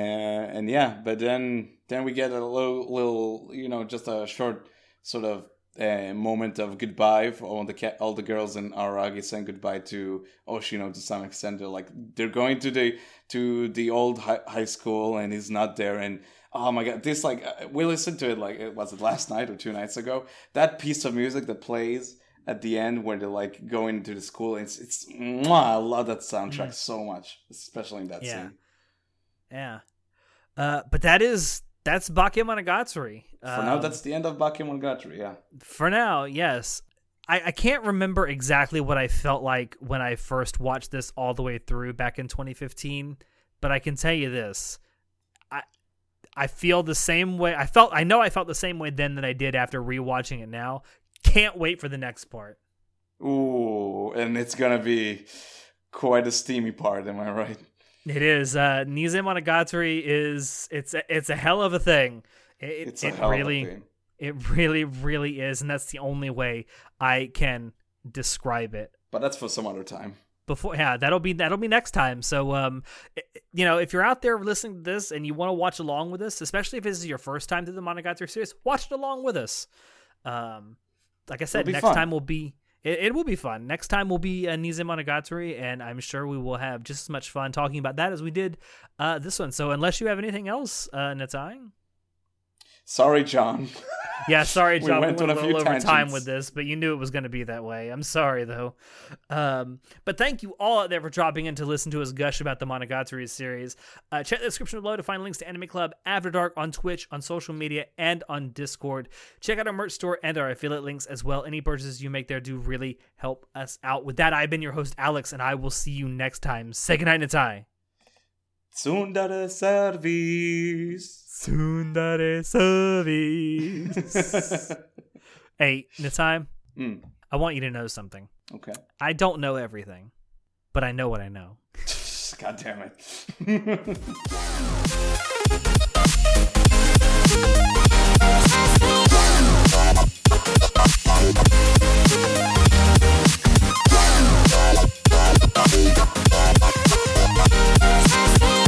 and yeah, but then then we get a little, little you know, just a short sort of uh, moment of goodbye for all the ca- all the girls in Aragi saying goodbye to Oshino to some extent. They're like they're going to the to the old high, high school and he's not there and. Oh my god! This like uh, we listened to it like it was it last night or two nights ago. That piece of music that plays at the end when they're like going to the school. It's it's mwah, I love that soundtrack so much, especially in that
Mm. Yeah.
scene.
Yeah. Uh, but that is that's Bakemonogatari.
For now,
Um,
that's the end of Bakemonogatari. Yeah,
For now, yes. I, I can't remember exactly what I felt like when I first watched this all the way through back in 2015, but I can tell you this. I I feel the same way. I felt I know I felt the same way then that I did after rewatching it now. Can't wait for the next part.
Ooh, and it's gonna be quite a steamy part. Am I right?
It is. Uh, Nise Monogatari is it's a, it's a hell of a thing. It,
It's a
it
hell
really
of a thing.
it really really is, and that's the only way I can describe it.
But that's for some other time.
before yeah that'll be that'll be next time so um i- you know if you're out there listening to this and you want to watch along with us especially if this is your first time through the monogatari series watch it along with us um like i said next
fun.
time will be it, it will be fun next time will be uh, Nise Monogatari, and I'm sure we will have just as much fun talking about that as we did uh, this one. So, unless you have anything else, uh, Natai?
Sorry, John.
Yeah, sorry, *laughs* John. We
went
went,
on
a
a
little
few
over time with this, but you knew it was going to be that way. I'm sorry, though. Um, but thank you all out there for dropping in to listen to us gush about the Monogatari series. Uh, check the description below to find links to Anime Club, After Dark on Twitch, on social media, and on Discord. Check out our merch store and our affiliate links as well. Any purchases you make there do really help us out. With that, I've been your host, Alex, and I will see you next time. Say goodnight, Natai.
Tsundere service.
Tsundere service. *laughs* hey, Natai,
mm.
I want you to know something.
Okay.
I don't know everything, but I know what I know. *laughs*
God damn it. *laughs*